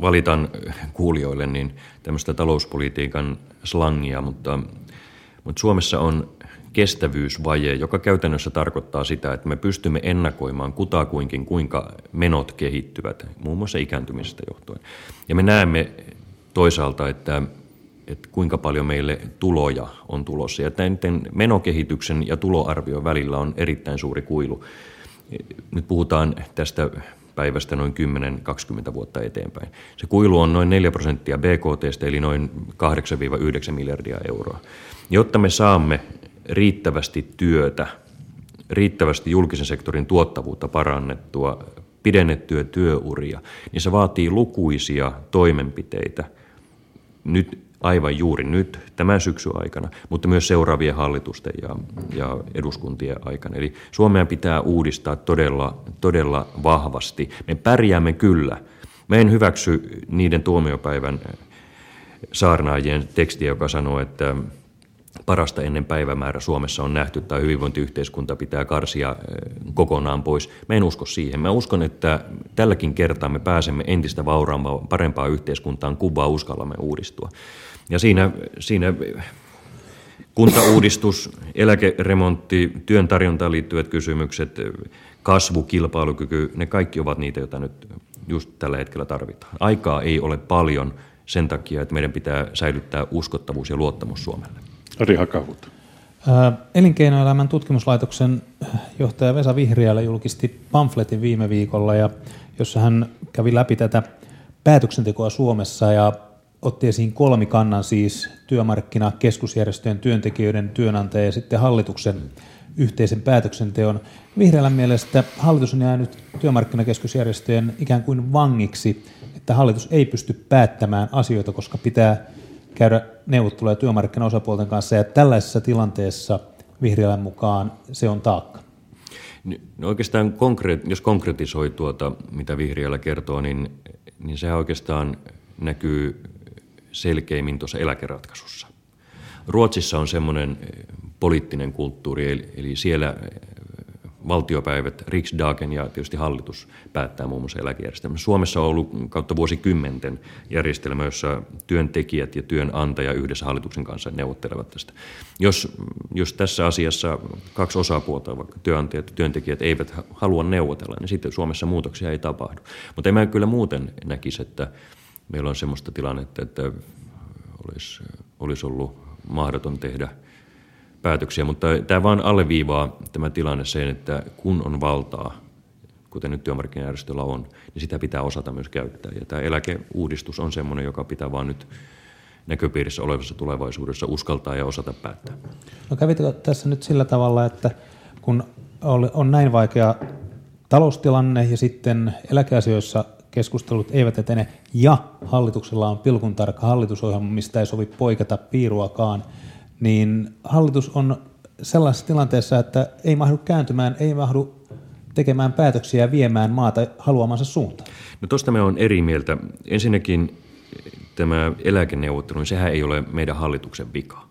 valitan kuulijoille, niin tämmöistä talouspolitiikan slangia, mutta, mutta Suomessa on kestävyysvaje, joka käytännössä tarkoittaa sitä, että me pystymme ennakoimaan kutakuinkin, kuinka menot kehittyvät, muun muassa ikääntymisestä johtuen. Ja me näemme toisaalta, että, että kuinka paljon meille tuloja on tulossa. Ja näiden menokehityksen ja tuloarvion välillä on erittäin suuri kuilu. Nyt puhutaan tästä päivästä noin 10-20 vuotta eteenpäin. Se kuilu on noin 4 prosenttia BKT, eli noin 8-9 miljardia euroa. Jotta me saamme riittävästi työtä, riittävästi julkisen sektorin tuottavuutta parannettua, pidennettyä työuria, niin se vaatii lukuisia toimenpiteitä nyt aivan juuri nyt, tämän syksyn aikana, mutta myös seuraavien hallitusten ja, ja eduskuntien aikana. Eli Suomea pitää uudistaa todella, todella vahvasti. Me pärjäämme kyllä. Me en hyväksy niiden tuomiopäivän saarnaajien tekstiä, joka sanoo, että parasta ennen päivämäärä Suomessa on nähty tai hyvinvointiyhteiskunta pitää karsia eh, kokonaan pois. Mä en usko siihen. Mä uskon, että tälläkin kertaa me pääsemme entistä vauraampaa, parempaa yhteiskuntaan, kuvaa uskallamme uudistua. Ja siinä, siinä kuntauudistus, eläkeremontti, työn tarjontaan liittyvät kysymykset, kasvu, kilpailukyky, ne kaikki ovat niitä, joita nyt just tällä hetkellä tarvitaan. Aikaa ei ole paljon sen takia, että meidän pitää säilyttää uskottavuus ja luottamus Suomelle.
Ari Hakahut.
Elinkeinoelämän tutkimuslaitoksen johtaja Vesa Vihriälä julkisti pamfletin viime viikolla, ja jossa hän kävi läpi tätä päätöksentekoa Suomessa ja otti esiin kolmikannan siis työmarkkina, keskusjärjestöjen, työntekijöiden, työnantajien ja sitten hallituksen yhteisen päätöksenteon. Vihreällä mielestä hallitus on jäänyt työmarkkinakeskusjärjestöjen ikään kuin vangiksi, että hallitus ei pysty päättämään asioita, koska pitää käydä neuvotteluja työmarkkinaosapuolten kanssa, ja tällaisessa tilanteessa vihreän mukaan se on taakka.
No oikeastaan, jos konkretisoi tuota, mitä vihreällä kertoo, niin, niin sehän oikeastaan näkyy selkeimmin tuossa eläkeratkaisussa. Ruotsissa on semmoinen eh, poliittinen kulttuuri, eli siellä valtiopäivät, Riksdagen ja tietysti hallitus päättää muun muassa eläkejärjestelmän. Suomessa on ollut kautta vuosikymmenten järjestelmä, jossa työntekijät ja työnantaja yhdessä hallituksen kanssa neuvottelevat tästä. Jos, jos tässä asiassa kaksi osapuolta, vaikka työnantajat ja työntekijät, eivät halua neuvotella, niin sitten Suomessa muutoksia ei tapahdu. Mutta en mä kyllä muuten näkisi, että meillä on sellaista tilannetta, että olisi, olisi ollut mahdoton tehdä – päätöksiä, mutta tämä vaan alleviivaa tämä tilanne sen, että kun on valtaa, kuten nyt työmarkkinajärjestöllä on, niin sitä pitää osata myös käyttää. Ja tämä eläkeuudistus on sellainen, joka pitää vaan nyt näköpiirissä olevassa tulevaisuudessa uskaltaa ja osata päättää.
No kävitkö tässä nyt sillä tavalla, että kun on näin vaikea taloustilanne ja sitten eläkeasioissa keskustelut eivät etene ja hallituksella on pilkun tarkka hallitusohjelma, mistä ei sovi poiketa piiruakaan, niin hallitus on sellaisessa tilanteessa, että ei mahdu kääntymään, ei mahdu tekemään päätöksiä ja viemään maata haluamansa suuntaan.
No tuosta me on eri mieltä. Ensinnäkin tämä eläkeneuvottelu, niin sehän ei ole meidän hallituksen vika.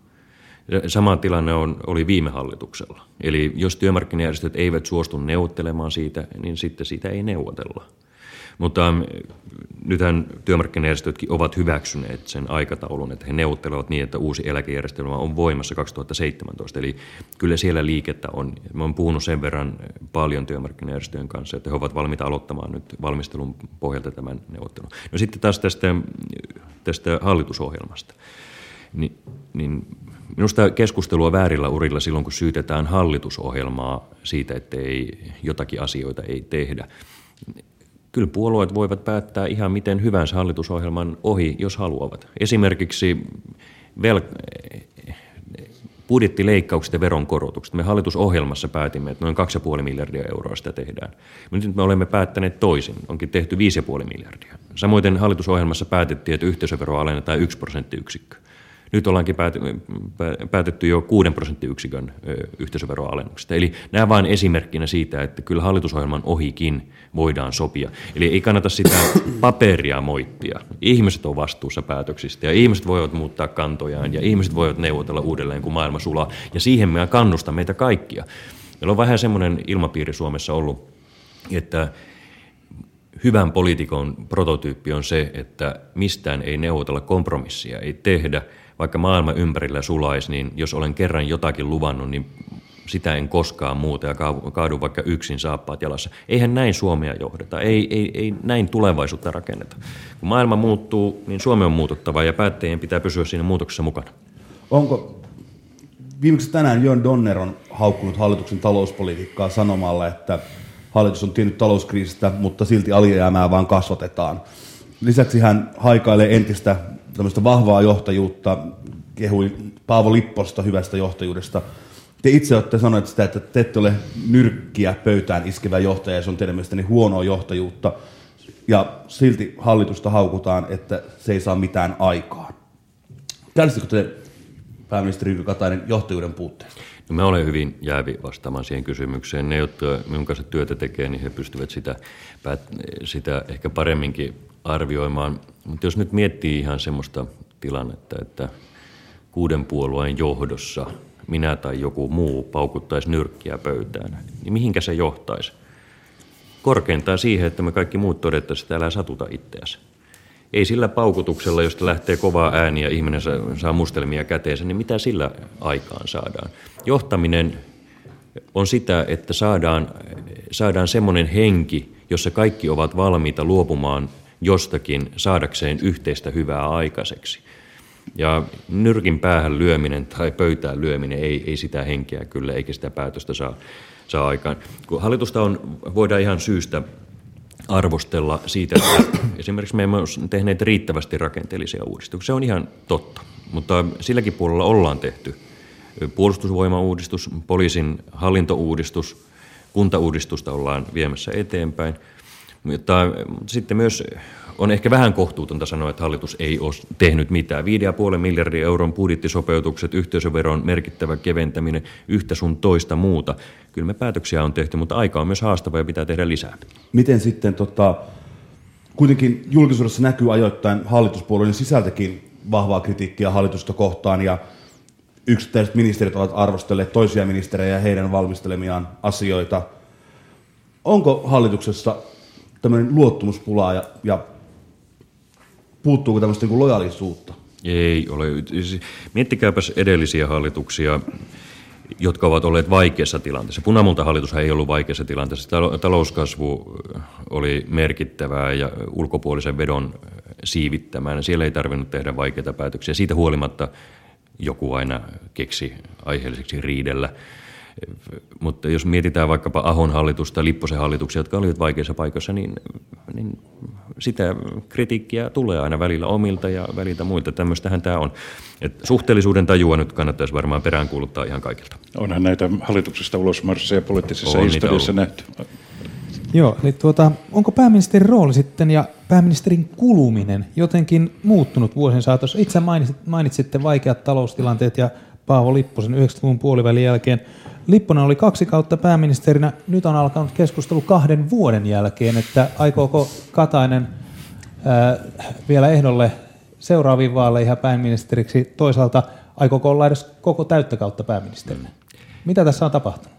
Sama tilanne on, oli viime hallituksella. Eli jos työmarkkinajärjestöt eivät suostu neuvottelemaan siitä, niin sitten siitä ei neuvotella. Mutta ähm, nythän työmarkkinajärjestötkin ovat hyväksyneet sen aikataulun, että he neuvottelevat niin, että uusi eläkejärjestelmä on voimassa 2017. Eli kyllä siellä liikettä on. Mä oon puhunut sen verran paljon työmarkkinajärjestöjen kanssa, että he ovat valmiita aloittamaan nyt valmistelun pohjalta tämän neuvottelun. No sitten taas tästä, tästä hallitusohjelmasta. Ni, niin minusta keskustelua väärillä urilla silloin, kun syytetään hallitusohjelmaa siitä, että ei, jotakin asioita ei tehdä kyllä puolueet voivat päättää ihan miten hyvänsä hallitusohjelman ohi, jos haluavat. Esimerkiksi vel- budjettileikkaukset ja veronkorotukset. Me hallitusohjelmassa päätimme, että noin 2,5 miljardia euroa sitä tehdään. Nyt me olemme päättäneet toisin, onkin tehty 5,5 miljardia. Samoin hallitusohjelmassa päätettiin, että yhteisöveroa alennetaan 1 prosenttiyksikkö. Nyt ollaankin päätetty jo 6 prosenttiyksikön yhteisöveroalennuksesta. Eli nämä vain esimerkkinä siitä, että kyllä hallitusohjelman ohikin voidaan sopia. Eli ei kannata sitä <coughs> paperia moittia. Ihmiset on vastuussa päätöksistä ja ihmiset voivat muuttaa kantojaan ja ihmiset voivat neuvotella uudelleen, kun maailma sulaa. Ja siihen me kannustan meitä kaikkia. Meillä on vähän semmoinen ilmapiiri Suomessa ollut, että hyvän poliitikon prototyyppi on se, että mistään ei neuvotella kompromissia, ei tehdä – vaikka maailma ympärillä sulaisi, niin jos olen kerran jotakin luvannut, niin sitä en koskaan muuta ja kaadu vaikka yksin saappaat jalassa. Eihän näin Suomea johdeta, ei, ei, ei näin tulevaisuutta rakenneta. Kun maailma muuttuu, niin Suomi on muututtava ja päättäjien pitää pysyä siinä muutoksessa mukana.
Onko viimeksi tänään Jön Donner on haukkunut hallituksen talouspolitiikkaa sanomalla, että hallitus on tiennyt talouskriisistä, mutta silti alijäämää vaan kasvatetaan. Lisäksi hän haikailee entistä vahvaa johtajuutta, kehui Paavo Lipposta hyvästä johtajuudesta. Te itse olette sanoneet sitä, että te ette ole nyrkkiä pöytään iskevä johtaja, ja se on teidän mielestäni huonoa johtajuutta. Ja silti hallitusta haukutaan, että se ei saa mitään aikaan. Kärsittekö te, pääministeri Jyrki Katainen, johtajuuden puutteesta?
No mä olen hyvin jäävi vastaamaan siihen kysymykseen. Ne, jotka minun kanssa työtä tekee, niin he pystyvät sitä, sitä ehkä paremminkin arvioimaan. Mutta jos nyt miettii ihan semmoista tilannetta, että kuuden puolueen johdossa minä tai joku muu paukuttaisi nyrkkiä pöytään, niin mihinkä se johtaisi? Korkeintaan siihen, että me kaikki muut todettaisiin, että älä satuta itseäsi. Ei sillä paukutuksella, josta lähtee kovaa ääni ja ihminen saa mustelmia käteensä, niin mitä sillä aikaan saadaan? Johtaminen on sitä, että saadaan, saadaan semmoinen henki, jossa kaikki ovat valmiita luopumaan jostakin saadakseen yhteistä hyvää aikaiseksi. Ja nyrkin päähän lyöminen tai pöytään lyöminen ei, ei sitä henkeä kyllä, eikä sitä päätöstä saa, saa aikaan. Kun hallitusta on, voidaan ihan syystä arvostella siitä, että <coughs> esimerkiksi me emme ole tehneet riittävästi rakenteellisia uudistuksia. Se on ihan totta, mutta silläkin puolella ollaan tehty puolustusvoimauudistus, poliisin hallintouudistus, kuntauudistusta ollaan viemässä eteenpäin – Mutta sitten myös on ehkä vähän kohtuutonta sanoa, että hallitus ei ole tehnyt mitään. 5,5 miljardin euron budjettisopeutukset, yhteisöveron merkittävä keventäminen, yhtä sun toista muuta. Kyllä me päätöksiä on tehty, mutta aika on myös haastava ja pitää tehdä lisää.
Miten sitten, tota, kuitenkin julkisuudessa näkyy ajoittain hallituspuolueiden sisältäkin vahvaa kritiikkiä hallitusta kohtaan ja yksittäiset ministerit ovat arvostelleet toisia ministerejä ja heidän valmistelemiaan asioita. Onko hallituksessa tämmöinen luottamuspula ja, ja puuttuuko tämmöistä niin lojalisuutta?
Ei ole. Miettikääpäs edellisiä hallituksia, jotka ovat olleet vaikeassa tilanteessa. Punamulta-hallitus ei ollut vaikeassa tilanteessa. Talouskasvu oli merkittävää ja ulkopuolisen vedon siivittämään. Siellä ei tarvinnut tehdä vaikeita päätöksiä. Siitä huolimatta joku aina keksi aiheelliseksi riidellä. Mutta jos mietitään vaikkapa Ahon hallitusta, Lipposen hallituksia, jotka olivat vaikeissa paikoissa, niin, niin sitä kritiikkiä tulee aina välillä omilta ja välillä muilta. Tämmöistähän tämä on. Et suhteellisuuden tajua nyt kannattaisi varmaan peräänkuuluttaa ihan kaikilta.
Onhan näitä hallituksesta ulosmarsseja poliittisessa on historiassa nähty.
Joo, eli tuota, onko pääministerin rooli sitten ja pääministerin kuluminen jotenkin muuttunut vuosien saatossa? Itse mainitsitte vaikeat taloustilanteet ja Paavo Lipposen 90-luvun puolivälin jälkeen. Lipponen oli kaksi kautta pääministerinä. Nyt on alkanut keskustelu kahden vuoden jälkeen, että aikooko Katainen ää, vielä ehdolle seuraaviin vaaleihin pääministeriksi. Toisaalta aikooko olla edes koko täyttä kautta pääministerinä. Mitä tässä on tapahtunut?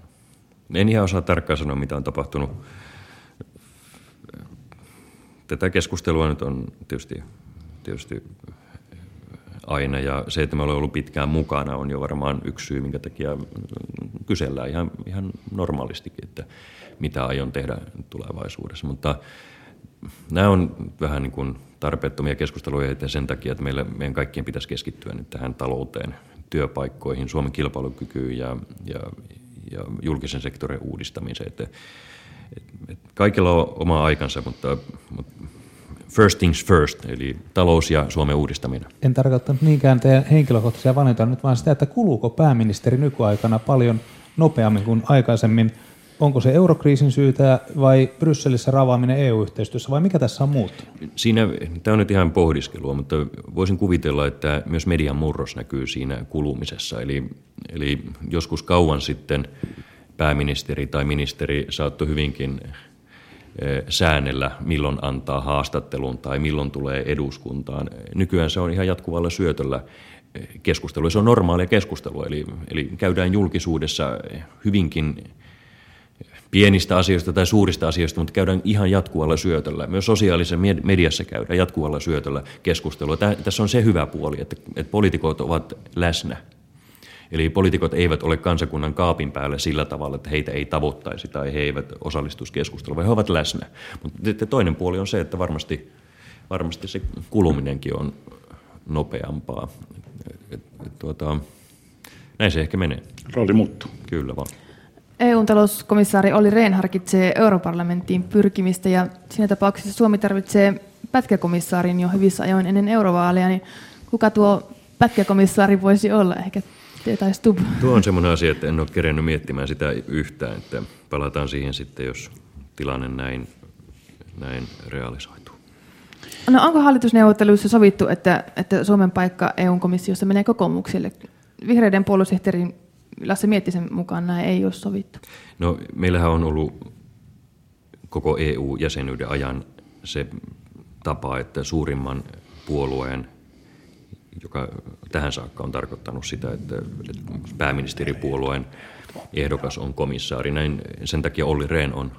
En ihan osaa tarkkaan sanoa, mitä on tapahtunut. Tätä keskustelua nyt on tietysti, tietysti aina. Ja se, että me olemme ollut pitkään mukana, on jo varmaan yksi syy, minkä takia kysellään ihan, ihan normaalistikin, että mitä aion tehdä tulevaisuudessa. Mutta nämä on vähän niin kuin tarpeettomia keskusteluja että sen takia, että meille, meidän kaikkien pitäisi keskittyä nyt tähän talouteen, työpaikkoihin, Suomen kilpailukykyyn ja, ja, ja julkisen sektorin uudistamiseen. Että, et, et kaikilla on oma aikansa, mutta, mutta first things first, eli talous ja Suomen uudistaminen.
En tarkoittanut niinkään teidän henkilökohtaisia valintoja nyt, vaan sitä, että kuluuko pääministeri nykyaikana paljon nopeammin kuin aikaisemmin. Onko se eurokriisin syytä vai Brysselissä ravaaminen EU-yhteistyössä vai mikä tässä on muuttunut?
Siinä, tämä on nyt ihan pohdiskelua, mutta voisin kuvitella, että myös median murros näkyy siinä kulumisessa. Eli, eli joskus kauan sitten pääministeri tai ministeri saattoi hyvinkin säännellä, milloin antaa haastattelun tai milloin tulee eduskuntaan. Nykyään se on ihan jatkuvalla syötöllä keskustelu. Se on normaalia keskustelua, eli, eli käydään julkisuudessa hyvinkin pienistä asioista tai suurista asioista, mutta käydään ihan jatkuvalla syötöllä. Myös sosiaalisessa mediassa käydään jatkuvalla syötöllä keskustelua. Tässä on se hyvä puoli, että, että poliitikot ovat läsnä Eli poliitikot eivät ole kansakunnan kaapin päällä sillä tavalla, että heitä ei tavoittaisi tai he eivät osallistuisi keskusteluun, vaan he ovat läsnä. Mutta toinen puoli on se, että varmasti, varmasti se kuluminenkin on nopeampaa. Et, et, tuota, näin se ehkä menee.
Rooli muuttuu.
Kyllä vaan.
EUn talouskomissaari Olli Rehn harkitsee europarlamenttiin pyrkimistä ja siinä tapauksessa Suomi tarvitsee pätkäkomissaarin jo hyvissä ajoin ennen eurovaaleja, niin kuka tuo pätkäkomissaari voisi olla? Ehkä tai Stub.
Tuo on semmoinen asia, että en ole kerennyt miettimään sitä yhtään, että palataan siihen sitten, jos tilanne näin, näin realisoituu.
No onko hallitusneuvotteluissa sovittu, että, että Suomen paikka EU-komissiossa menee kokoomukselle? Vihreiden puoluesihteerin Lasse Miettisen mukaan näin ei ole sovittu.
No meillähän on ollut koko EU-jäsenyyden ajan se tapa, että suurimman puolueen – joka tähän saakka on tarkoittanut sitä, että, pääministeripuolueen ehdokas on komissaari. Näin, sen takia Olli Rehn on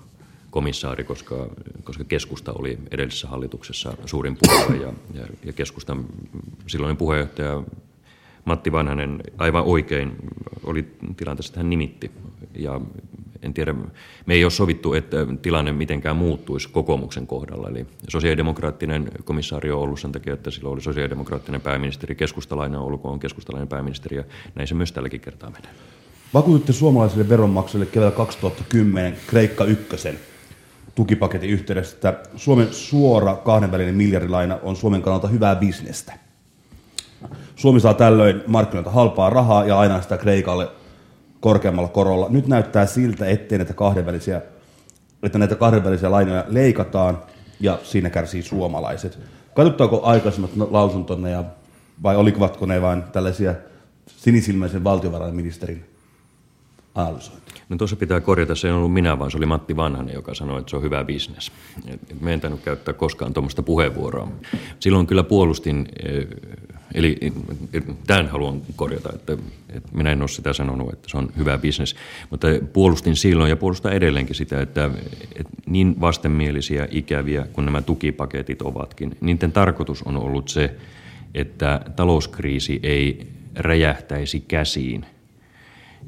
komissaari, koska, koska keskusta oli edellisessä hallituksessa suurin puolue ja, ja, ja keskustan silloinen puheenjohtaja Matti Vanhanen aivan oikein oli tilanteessa, että hän nimitti ja en tiedä, me ei ole sovittu, että tilanne mitenkään muuttuisi kokoomuksen kohdalla. Eli sosiaalidemokraattinen komissaari on ollut sen takia, että sillä oli sosiaalidemokraattinen pääministeri, keskustalainen on ollut, kun on keskustalainen pääministeri, ja näin se myös tälläkin kertaa menee.
Vakuutitte suomalaisille veronmaksajille keväällä 2010 Kreikka ykkösen tukipaketin yhteydessä, että Suomen suora kahdenvälinen miljardilaina on Suomen kannalta hyvää bisnestä. Suomi saa tällöin markkinoilta halpaa rahaa ja aina sitä Kreikalle korkeammalla korolla. Nyt näyttää siltä, ettei näitä kahdenvälisiä että näitä kahdenvälisiä lainoja leikataan ja siinä kärsii suomalaiset. Katsottaako aikaisemmat lausuntonne ja vai olivatko ne vain tällaisia sinisilmäisen valtiovarainministerin analysointia?
No tuossa pitää korjata, se ei ollut minä, vaan se oli Matti Vanhanen, joka sanoi, että se on hyvä bisnes. Me en käyttää koskaan tuommoista puheenvuoroa. Silloin kyllä puolustin, eh, eli eh, tämän haluan korjata, että, että minä en ole sitä sanonut, että se on hyvä bisnes, mutta puolustin silloin ja puolustan edelleenkin sitä, että, että niin vastenmielisiä, ikäviä kuin nämä tukipaketit ovatkin, niiden tarkoitus on ollut se, että talouskriisi ei räjähtäisi käsiin –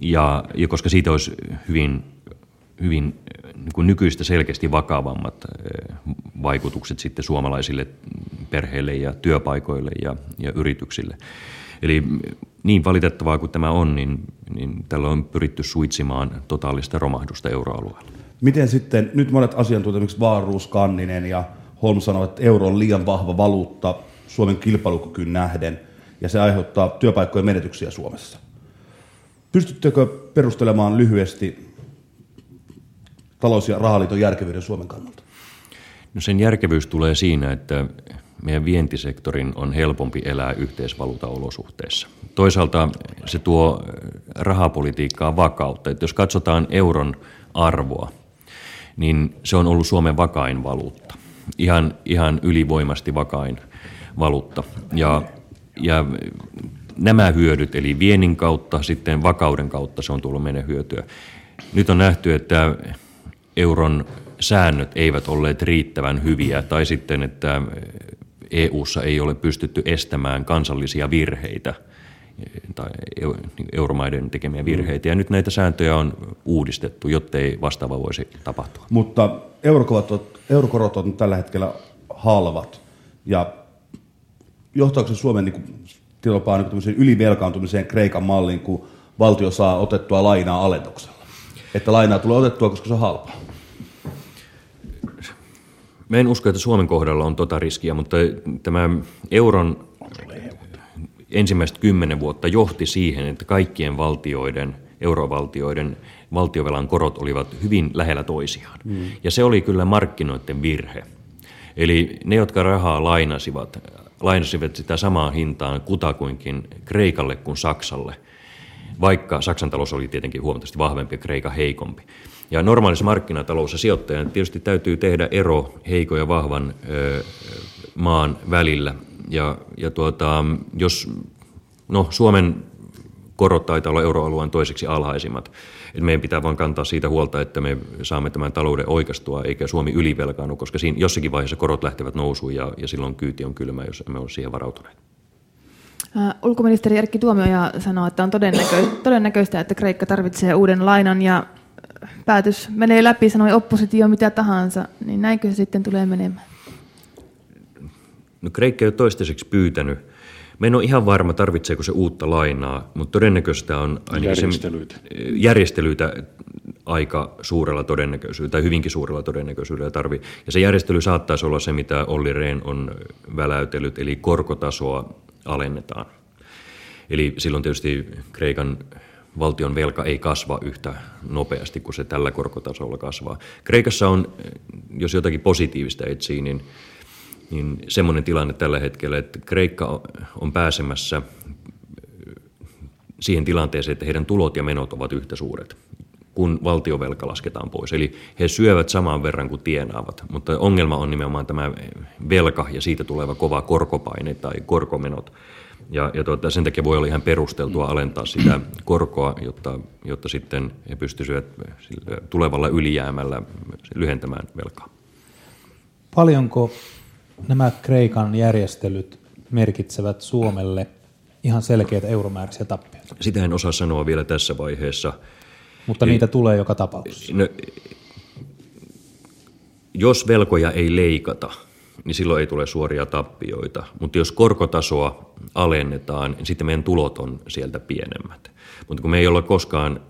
ja, ja koska siitä olisi hyvin, hyvin niin kuin nykyistä selkeästi vakavammat eh, vaikutukset sitten suomalaisille perheille ja työpaikoille ja, ja yrityksille. Eli niin valitettavaa kuin tämä on, niin, niin tällä on pyritty suitsimaan totaalista romahdusta euroalueella.
Miten sitten, nyt monet asiantuntijat, esimerkiksi Vaaruus, Kanninen ja Holm sanovat, että euro on liian vahva valuutta Suomen kilpailukykyyn nähden, ja se aiheuttaa työpaikkojen menetyksiä Suomessa. Pystyttekö perustelemaan lyhyesti talous- ja rahaliiton järkevyyden Suomen kannalta?
No sen järkevyys tulee siinä, että meidän vientisektorin on helpompi elää yhteisvaluutaolosuhteissa. Toisaalta se tuo rahapolitiikkaa vakautta. Että jos katsotaan euron arvoa, niin se on ollut Suomen vakain valuutta. Ihan, ihan ylivoimasti vakain valuutta. Ja, ja nämä hyödyt, eli viennin kautta, sitten vakauden kautta se on tullut meidän hyötyä. Nyt on nähty, että euron säännöt eivät olleet riittävän hyviä, tai sitten, että EU:ssa ei ole pystytty estämään kansallisia virheitä tai euromaiden tekemiä virheitä. Ja nyt näitä sääntöjä on uudistettu, jottei vastaava voisi tapahtua.
Mutta eurokorot, eurokorot on tällä hetkellä halvat. Ja johtaako se Suomen niin tilopaa niin ylivelkaantumiseen Kreikan malliin, kun valtio saa otettua lainaa alennuksella. Että lainaa tulee otettua, koska se on halpaa.
Mä en usko, että Suomen kohdalla on tota riskiä, mutta tämä euron ensimmäiset kymmenen vuotta johti siihen, että kaikkien valtioiden, eurovaltioiden valtiovelan korot olivat hyvin lähellä toisiaan. Mm. Ja se oli kyllä markkinoiden virhe. Eli ne, jotka rahaa lainasivat, lainasivat sitä samaan hintaan kutakuinkin Kreikalle kuin Saksalle, vaikka Saksan talous oli tietenkin huomattavasti vahvempi ja Kreikan heikompi. Ja normaalissa markkinataloudessa sijoittajan tietysti täytyy tehdä ero heikon ja vahvan ö, maan välillä. Ja, ja tuota, jos no, Suomen korot taitaa olla euroalueen toiseksi alhaisimmat, et meidän pitää vain kantaa siitä huolta, että me saamme tämän talouden oikeastua, eikä Suomi ylivelkaannu, koska siinä jossakin vaiheessa korot lähtevät nousuun ja, ja silloin kyyti on kylmä, jos emme ole siihen varautuneet.
Uh, ulkoministeri Erkki Tuomioja sanoo, että on todennäkö- todennäköistä, että Kreikka tarvitsee uuden lainan ja päätös menee läpi, sanoi oppositio mitä tahansa, niin näinkö se sitten tulee menemään?
No Kreikka ei ole toistaiseksi pyytänyt Mä en ole ihan varma, tarvitseeko se uutta lainaa, mutta todennäköistä on
järjestelyitä.
Se, järjestelyitä aika suurella todennäköisyydellä tai hyvinkin suurella todennäköisyydellä tarvii. Ja se järjestely saattaisi olla se, mitä Olli Rehn on väläytellyt, eli korkotasoa alennetaan. Eli silloin tietysti Kreikan valtion velka ei kasva yhtä nopeasti kuin se tällä korkotasolla kasvaa. Kreikassa on, jos jotakin positiivista etsii, niin niin semmoinen tilanne tällä hetkellä, että Kreikka on pääsemässä siihen tilanteeseen, että heidän tulot ja menot ovat yhtä suuret kun valtiovelka lasketaan pois. Eli he syövät saman verran kuin tienaavat, mutta ongelma on nimenomaan tämä velka ja siitä tuleva kova korkopaine tai korkomenot. Ja, ja tuota, sen takia voi olla ihan perusteltua alentaa sitä korkoa, jotta, jotta sitten he pystyisivät tulevalla ylijäämällä lyhentämään velkaa.
Paljonko nämä Kreikan järjestelyt merkitsevät Suomelle ihan selkeitä euromääräisiä tappioita?
Sitä en osaa sanoa vielä tässä vaiheessa.
Mutta niitä tulee joka tapauksessa. No,
jos velkoja ei leikata, niin silloin ei tule suoria tappioita. Mutta jos korkotasoa alennetaan, niin sitten meidän tulot on sieltä pienemmät. Mutta kun me ei olla koskaan,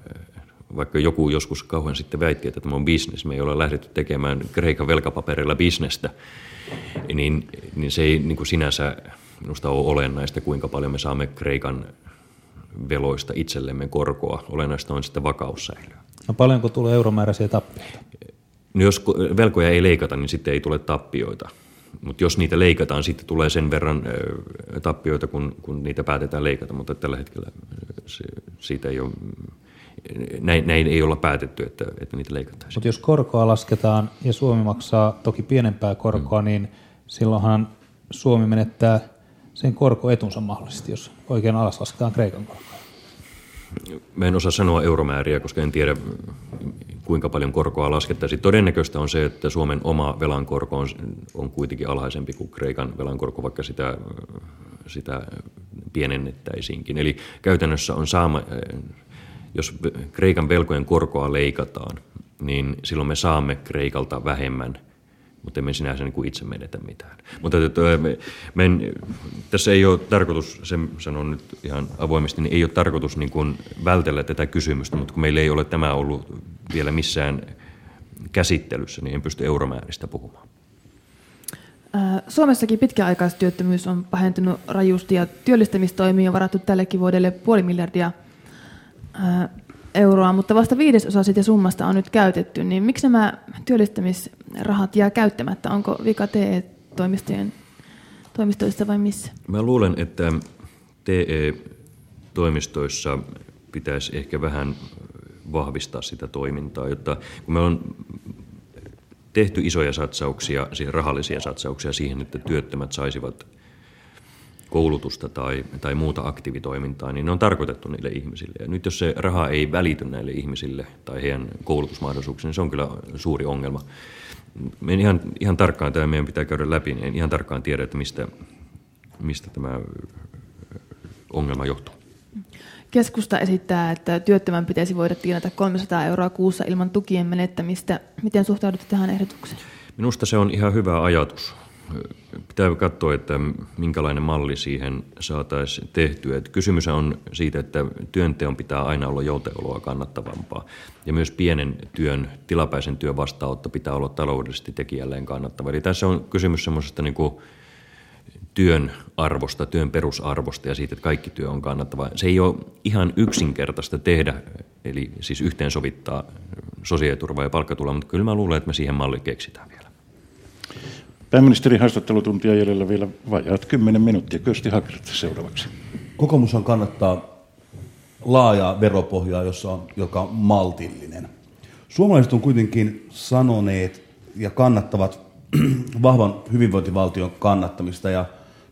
vaikka joku joskus kauan sitten väitti, että tämä on bisnes, me ei ole lähdetty tekemään Kreikan velkapaperilla bisnestä, niin, niin se ei niin kuin sinänsä minusta ole olennaista, kuinka paljon me saamme Kreikan veloista itsellemme korkoa. Olennaista on sitten vakaus säilyä.
No paljonko tulee euromääräisiä tappioita?
No jos velkoja ei leikata, niin sitten ei tule tappioita. Mutta jos niitä leikataan, sitten tulee sen verran tappioita, kun, kun niitä päätetään leikata. Mutta tällä hetkellä se, siitä ei ole, näin, näin ei olla päätetty, että, että niitä leikataan.
Mutta jos korkoa lasketaan ja Suomi maksaa toki pienempää korkoa, mm. niin silloinhan Suomi menettää sen korkoetunsa mahdollisesti, jos oikein alas lasketaan Kreikan korkoa.
Mä en osaa sanoa euromääriä, koska en tiedä kuinka paljon korkoa laskettaisiin. Todennäköistä on se, että Suomen oma velan korko on, on kuitenkin alhaisempi kuin Kreikan velan korko, vaikka sitä, sitä pienennettäisiinkin. Eli käytännössä on saama, jos Kreikan velkojen korkoa leikataan, niin silloin me saamme Kreikalta vähemmän – mutta emme sinänsä niin kuin itse menetä mitään. Mutta me, me en, tässä ei ole tarkoitus, sen sanon nyt ihan avoimesti, niin ei ole tarkoitus niin kuin vältellä tätä kysymystä, mutta kun meillä ei ole tämä ollut vielä missään käsittelyssä, niin en pysty euromääristä puhumaan.
Suomessakin pitkäaikaistyöttömyys on pahentunut rajusti ja työllistämistoimiin on varattu tällekin vuodelle puoli miljardia euroa, mutta vasta viidesosa siitä summasta on nyt käytetty, niin miksi nämä työllistämisrahat jää käyttämättä? Onko vika TE-toimistojen toimistoissa vai missä?
Mä luulen, että TE-toimistoissa pitäisi ehkä vähän vahvistaa sitä toimintaa, jotta kun me on tehty isoja satsauksia, rahallisia satsauksia siihen, että työttömät saisivat – koulutusta tai, tai muuta aktiivitoimintaa, niin ne on tarkoitettu niille ihmisille. Ja nyt jos se raha ei välity näille ihmisille tai heidän koulutusmahdollisuuksiin, niin se on kyllä suuri ongelma. Me ihan, ihan tarkkaan tämä meidän pitää käydä läpi, niin en ihan tarkkaan tiedä, että mistä, mistä tämä ongelma johtuu.
Keskusta esittää, että työttömän pitäisi voida tienata 300 euroa kuussa ilman tukien menettämistä. Miten suhtaudutte tähän ehdotukseen?
Minusta se on ihan hyvä ajatus pitää katsoa, että minkälainen malli siihen saataisiin tehtyä. Että kysymys on siitä, että työnteon pitää aina olla jouteoloa kannattavampaa. Ja myös pienen työn, tilapäisen työn vastaanotto pitää olla taloudellisesti tekijälleen kannattava. Eli tässä on kysymys semmoisesta niin kuin työn arvosta, työn perusarvosta ja siitä, että kaikki työ on kannattava. Se ei ole ihan yksinkertaista tehdä, eli siis yhteensovittaa sosiaaliturvaa ja palkkatuloa, mutta kyllä mä luulen, että me siihen malli keksitään vielä.
Pääministerin haastattelutuntia jäljellä vielä vajaat 10 minuuttia. Kyösti Hakerit seuraavaksi.
Kokoomushan kannattaa laajaa veropohjaa, jossa on, joka on maltillinen. Suomalaiset on kuitenkin sanoneet ja kannattavat <clears throat> vahvan hyvinvointivaltion kannattamista ja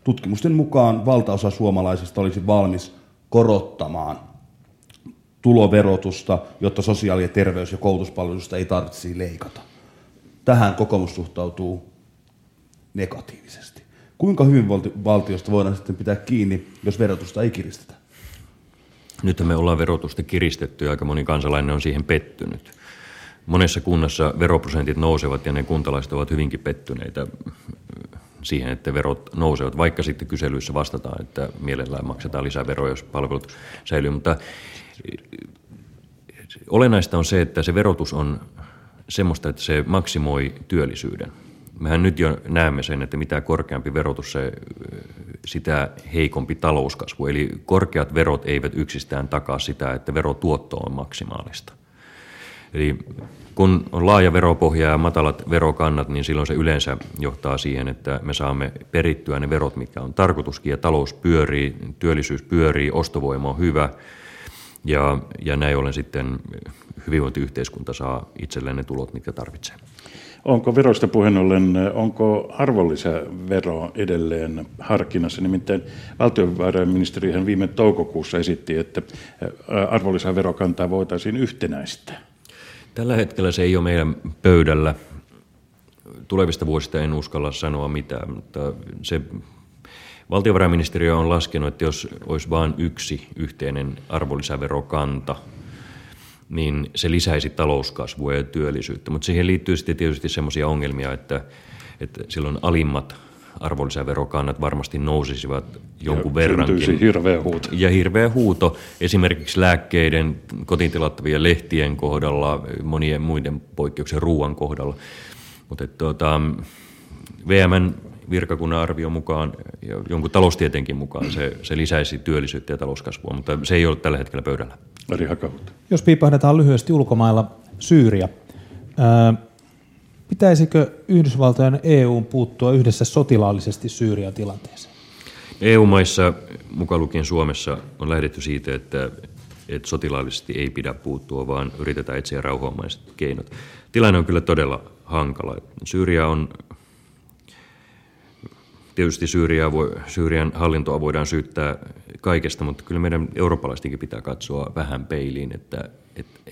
tutkimusten mukaan valtaosa suomalaisista olisi valmis korottamaan tuloverotusta, jotta sosiaali- ja terveys- ja koulutuspalveluista ei tarvitsisi leikata. Tähän kokoomus suhtautuu negatiivisesti. Kuinka hyvinvointivaltiosta voidaan sitten pitää kiinni, jos verotusta ei kiristetä?
Nyt me ollaan verotusta kiristetty ja aika moni kansalainen on siihen pettynyt. Monessa kunnassa veroprosentit nousevat ja ne kuntalaiset ovat hyvinkin pettyneitä siihen, että verot nousevat, vaikka sitten kyselyissä vastataan, että mielellään maksetaan lisää veroja, jos palvelut säilyy. Mutta olennaista on se, että se verotus on semmoista, että se maksimoi työllisyyden mehän nyt jo näemme sen, että mitä korkeampi verotus, se, sitä heikompi talouskasvu. Eli korkeat verot eivät yksistään takaa sitä, että verotuotto on maksimaalista. Eli kun on laaja veropohja ja matalat verokannat, niin silloin se yleensä johtaa siihen, että me saamme perittyä ne verot, mitkä on tarkoituskin, ja talous pyörii, työllisyys pyörii, ostovoima on hyvä, ja, ja näin ollen sitten hyvinvointiyhteiskunta saa itselleen ne tulot, mitkä tarvitsee.
Onko veroista puheen ollen, onko arvonlisävero edelleen harkinnassa? Nimittäin valtiovarainministeriöhän viime toukokuussa esitti, että arvonlisäverokantaa voitaisiin yhtenäistää.
Tällä hetkellä se ei ole meidän pöydällä. Tulevista vuosista en uskalla sanoa mitään, mutta se valtiovarainministeriö on laskenut, että jos olisi vain yksi yhteinen arvonlisäverokanta – niin se lisäisi talouskasvua ja työllisyyttä. Mutta siihen liittyy sitten tietysti sellaisia ongelmia, että, että silloin alimmat arvonlisäverokannat varmasti nousisivat jonkun ja verrankin.
hirveä huuto.
Ja hirveä huuto esimerkiksi lääkkeiden, kotiin tilattavien lehtien kohdalla, monien muiden poikkeuksien ruoan kohdalla. Mutta tuota, VMn virkakunnan arvion mukaan ja jonkun taloustieteenkin mukaan se, se lisäisi työllisyyttä ja talouskasvua, mutta se ei ole tällä hetkellä pöydällä.
Ari
Jos piipahdetaan lyhyesti ulkomailla, Syyria. Öö, Pitäisikö Yhdysvaltojen EU puuttua yhdessä sotilaallisesti Syyrian tilanteeseen?
EU-maissa, mukaan lukien Suomessa, on lähdetty siitä, että, että sotilaallisesti ei pidä puuttua, vaan yritetään etsiä rauhanomaiset keinot. Tilanne on kyllä todella hankala. Syyria on, tietysti Syyriaa voi, Syyrian hallintoa voidaan syyttää kaikesta, mutta kyllä meidän eurooppalaistenkin pitää katsoa vähän peiliin, että, että,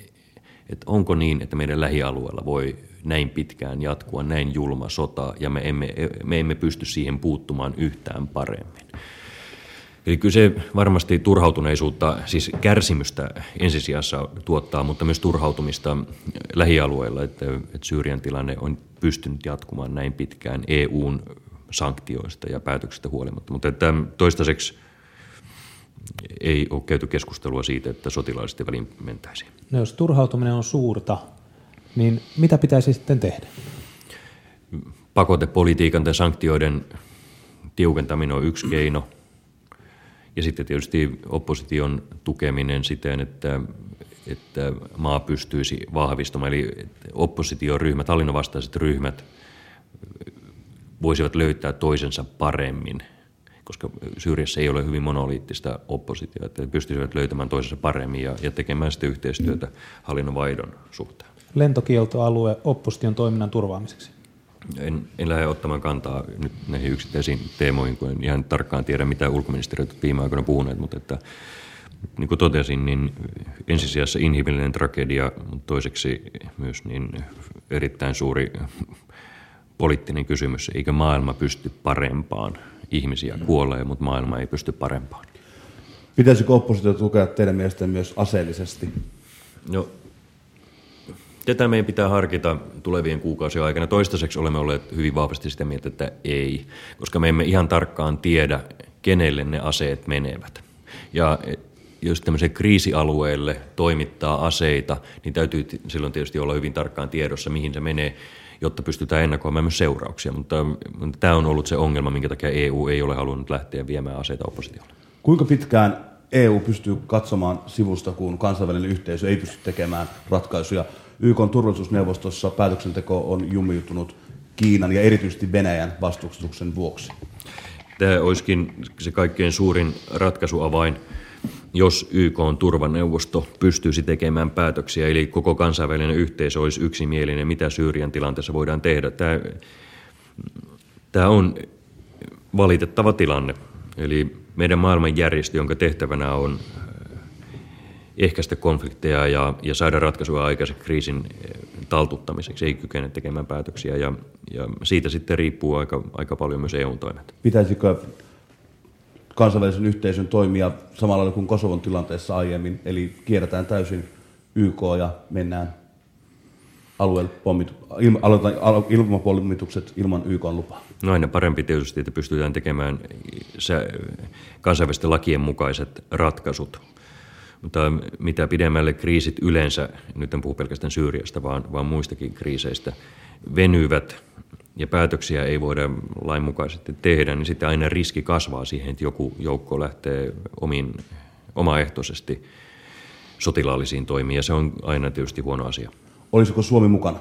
että onko niin, että meidän lähialueella voi näin pitkään jatkua näin julma sota ja me emme, me emme pysty siihen puuttumaan yhtään paremmin. Eli kyllä se varmasti turhautuneisuutta, siis kärsimystä ensisijassa tuottaa, mutta myös turhautumista lähialueilla, että, että Syyrian tilanne on pystynyt jatkumaan näin pitkään EUn sanktioista ja päätöksistä huolimatta. Mutta että toistaiseksi ei ole käyty keskustelua siitä, että sotilaallisesti väliin mentäisiin.
No jos turhautuminen on suurta, niin mitä pitäisi sitten tehdä?
Pakotepolitiikan tai sanktioiden tiukentaminen on yksi keino. Ja sitten tietysti opposition tukeminen siten, että, että maa pystyisi vahvistumaan. Eli oppositioryhmät, hallinnonvastaiset ryhmät voisivat löytää toisensa paremmin – koska Syyriassa ei ole hyvin monoliittista oppositiota, että pystyisivät löytämään toisensa paremmin ja, ja tekemään sitten yhteistyötä hallinnon vaihdon suhteen.
Lentokieltoalue opposition toiminnan turvaamiseksi?
En, en lähde ottamaan kantaa nyt näihin yksittäisiin teemoihin, kun en ihan tarkkaan tiedä, mitä ulkoministeriöt viime aikoina puhuneet, mutta että, niin kuin totesin, niin ensisijassa inhimillinen tragedia, mutta toiseksi myös niin erittäin suuri poliittinen kysymys, eikä maailma pysty parempaan ihmisiä kuolee, mutta maailma ei pysty parempaan.
Pitäisikö oppositio tukea teidän mielestä myös aseellisesti?
No, tätä meidän pitää harkita tulevien kuukausien aikana. Toistaiseksi olemme olleet hyvin vahvasti sitä mieltä, että ei, koska me emme ihan tarkkaan tiedä, kenelle ne aseet menevät. Ja jos tämmöiselle kriisialueelle toimittaa aseita, niin täytyy silloin tietysti olla hyvin tarkkaan tiedossa, mihin se menee jotta pystytään ennakoimaan myös seurauksia. Mutta, tämä on ollut se ongelma, minkä takia EU ei ole halunnut lähteä viemään aseita oppositiolle.
Kuinka pitkään EU pystyy katsomaan sivusta, kun kansainvälinen yhteisö ei pysty tekemään ratkaisuja? YK turvallisuusneuvostossa päätöksenteko on jumiutunut Kiinan ja erityisesti Venäjän vastustuksen vuoksi.
Tämä olisikin se kaikkein suurin ratkaisuavain jos YK on turvaneuvosto pystyisi tekemään päätöksiä, eli koko kansainvälinen yhteisö olisi yksimielinen, mitä Syyrian tilanteessa voidaan tehdä. Tämä, tämä on valitettava tilanne. Eli meidän maailmanjärjestö, jonka tehtävänä on ehkäistä konflikteja ja, ja saada ratkaisua aikaisen kriisin taltuttamiseksi, ei kykene tekemään päätöksiä. Ja, ja siitä sitten riippuu aika, aika paljon myös EU-toimet.
Pitäisikö kansainvälisen yhteisön toimia samalla kuin Kosovon tilanteessa aiemmin, eli kierretään täysin YK ja mennään ilmapommitukset ilman YK lupaa.
No aina parempi tietysti, että pystytään tekemään kansainvälisten lakien mukaiset ratkaisut. Mutta mitä pidemmälle kriisit yleensä, nyt en puhu pelkästään Syyriasta, vaan, vaan muistakin kriiseistä, venyvät, ja päätöksiä ei voida lainmukaisesti tehdä, niin sitten aina riski kasvaa siihen, että joku joukko lähtee omin, omaehtoisesti sotilaallisiin toimiin, ja se on aina tietysti huono asia.
Olisiko Suomi mukana?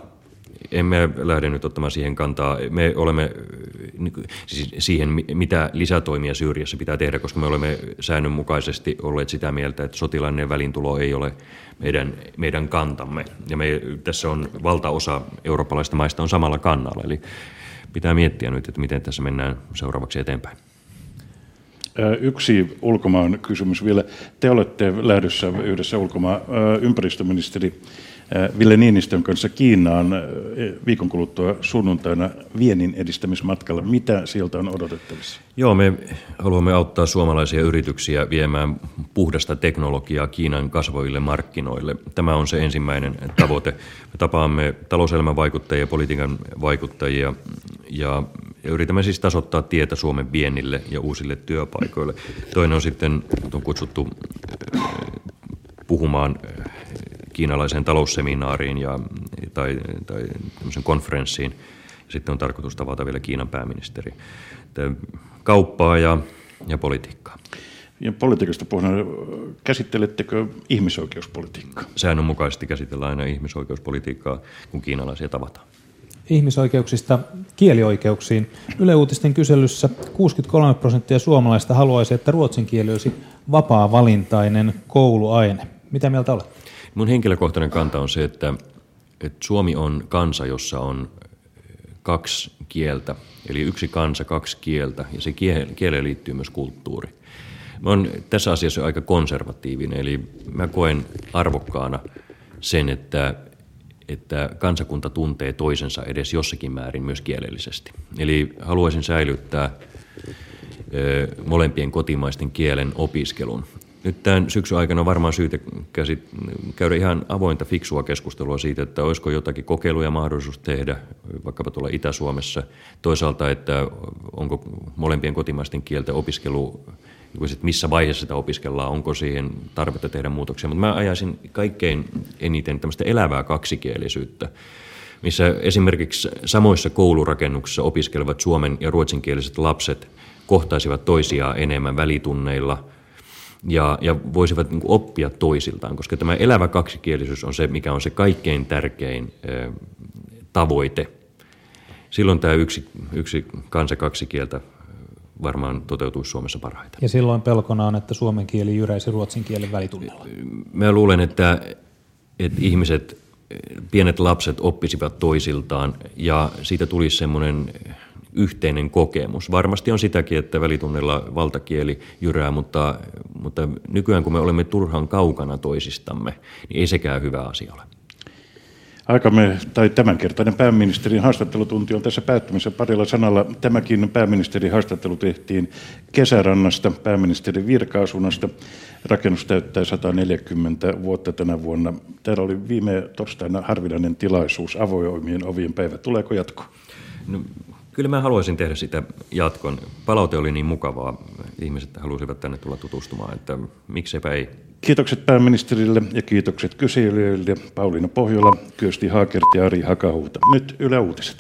Emme lähde nyt ottamaan siihen kantaa. Me olemme siihen, mitä lisätoimia Syyriassa pitää tehdä, koska me olemme säännönmukaisesti olleet sitä mieltä, että sotilainen välintulo ei ole meidän, meidän kantamme. Ja me, tässä on valtaosa eurooppalaisista maista on samalla kannalla, eli pitää miettiä nyt, että miten tässä mennään seuraavaksi eteenpäin.
Yksi ulkomaan kysymys vielä. Te olette lähdössä yhdessä ulkomaan ympäristöministeri Ville Niinistön kanssa Kiinaan viikon kuluttua sunnuntaina viennin edistämismatkalla. Mitä sieltä on odotettavissa?
Joo, me haluamme auttaa suomalaisia yrityksiä viemään puhdasta teknologiaa Kiinan kasvoille markkinoille. Tämä on se ensimmäinen tavoite. Me tapaamme talouselämän vaikuttajia, politiikan vaikuttajia ja yritämme siis tasoittaa tietä Suomen viennille ja uusille työpaikoille. Toinen on sitten on kutsuttu puhumaan kiinalaiseen talousseminaariin ja, tai, tai konferenssiin. Sitten on tarkoitus tavata vielä Kiinan pääministeri. Kauppaa ja, ja politiikkaa.
Ja politiikasta puhuen, käsittelettekö ihmisoikeuspolitiikkaa?
Säännönmukaisesti käsitellään aina ihmisoikeuspolitiikkaa, kun kiinalaisia tavataan.
ihmisoikeuksista kielioikeuksiin. Yle Uutisten kyselyssä 63 prosenttia suomalaista haluaisi, että ruotsin kieli olisi vapaa-valintainen kouluaine. Mitä mieltä olet?
Mun henkilökohtainen kanta on se, että, että Suomi on kansa, jossa on kaksi kieltä, eli yksi kansa, kaksi kieltä, ja se kieleen liittyy myös kulttuuri. Mä oon tässä asiassa aika konservatiivinen, eli mä koen arvokkaana sen, että, että kansakunta tuntee toisensa edes jossakin määrin myös kielellisesti. Eli haluaisin säilyttää molempien kotimaisten kielen opiskelun. Nyt tämän syksyn aikana varmaan syytä käsit, käydä ihan avointa, fiksua keskustelua siitä, että olisiko jotakin kokeiluja mahdollisuus tehdä, vaikkapa tuolla Itä-Suomessa. Toisaalta, että onko molempien kotimaisten kielten opiskelu, missä vaiheessa sitä opiskellaan, onko siihen tarvetta tehdä muutoksia. Mutta mä ajaisin kaikkein eniten tämmöistä elävää kaksikielisyyttä missä esimerkiksi samoissa koulurakennuksissa opiskelevat suomen ja ruotsinkieliset lapset kohtaisivat toisiaan enemmän välitunneilla – ja, ja voisivat niin oppia toisiltaan, koska tämä elävä kaksikielisyys on se, mikä on se kaikkein tärkein ö, tavoite. Silloin tämä yksi, yksi kansa kaksi kieltä varmaan toteutuisi Suomessa parhaiten.
Ja silloin pelkona on, että suomen kieli jyräisi ruotsin kielen välitunnilla.
Mä luulen, että, että ihmiset, pienet lapset oppisivat toisiltaan ja siitä tulisi semmoinen yhteinen kokemus. Varmasti on sitäkin, että välitunnilla valtakieli jyrää, mutta, mutta nykyään kun me olemme turhan kaukana toisistamme, niin ei sekään hyvä asia ole.
Aikamme, tai tämänkertainen pääministerin haastattelutunti on tässä päättymässä parilla sanalla. Tämäkin pääministerin haastattelu tehtiin kesärannasta, pääministerin virkaasunasta. Rakennus täyttää 140 vuotta tänä vuonna. Täällä oli viime torstaina harvinainen tilaisuus, avoimien ovien päivä. Tuleeko jatko?
No, Kyllä mä haluaisin tehdä sitä jatkon. Palaute oli niin mukavaa. Ihmiset halusivat tänne tulla tutustumaan, että mikseipä ei.
Kiitokset pääministerille ja kiitokset kyselijöille Pauliina Pohjola, Kyösti Haakert ja Ari Hakahuuta. Nyt Yle Uutiset.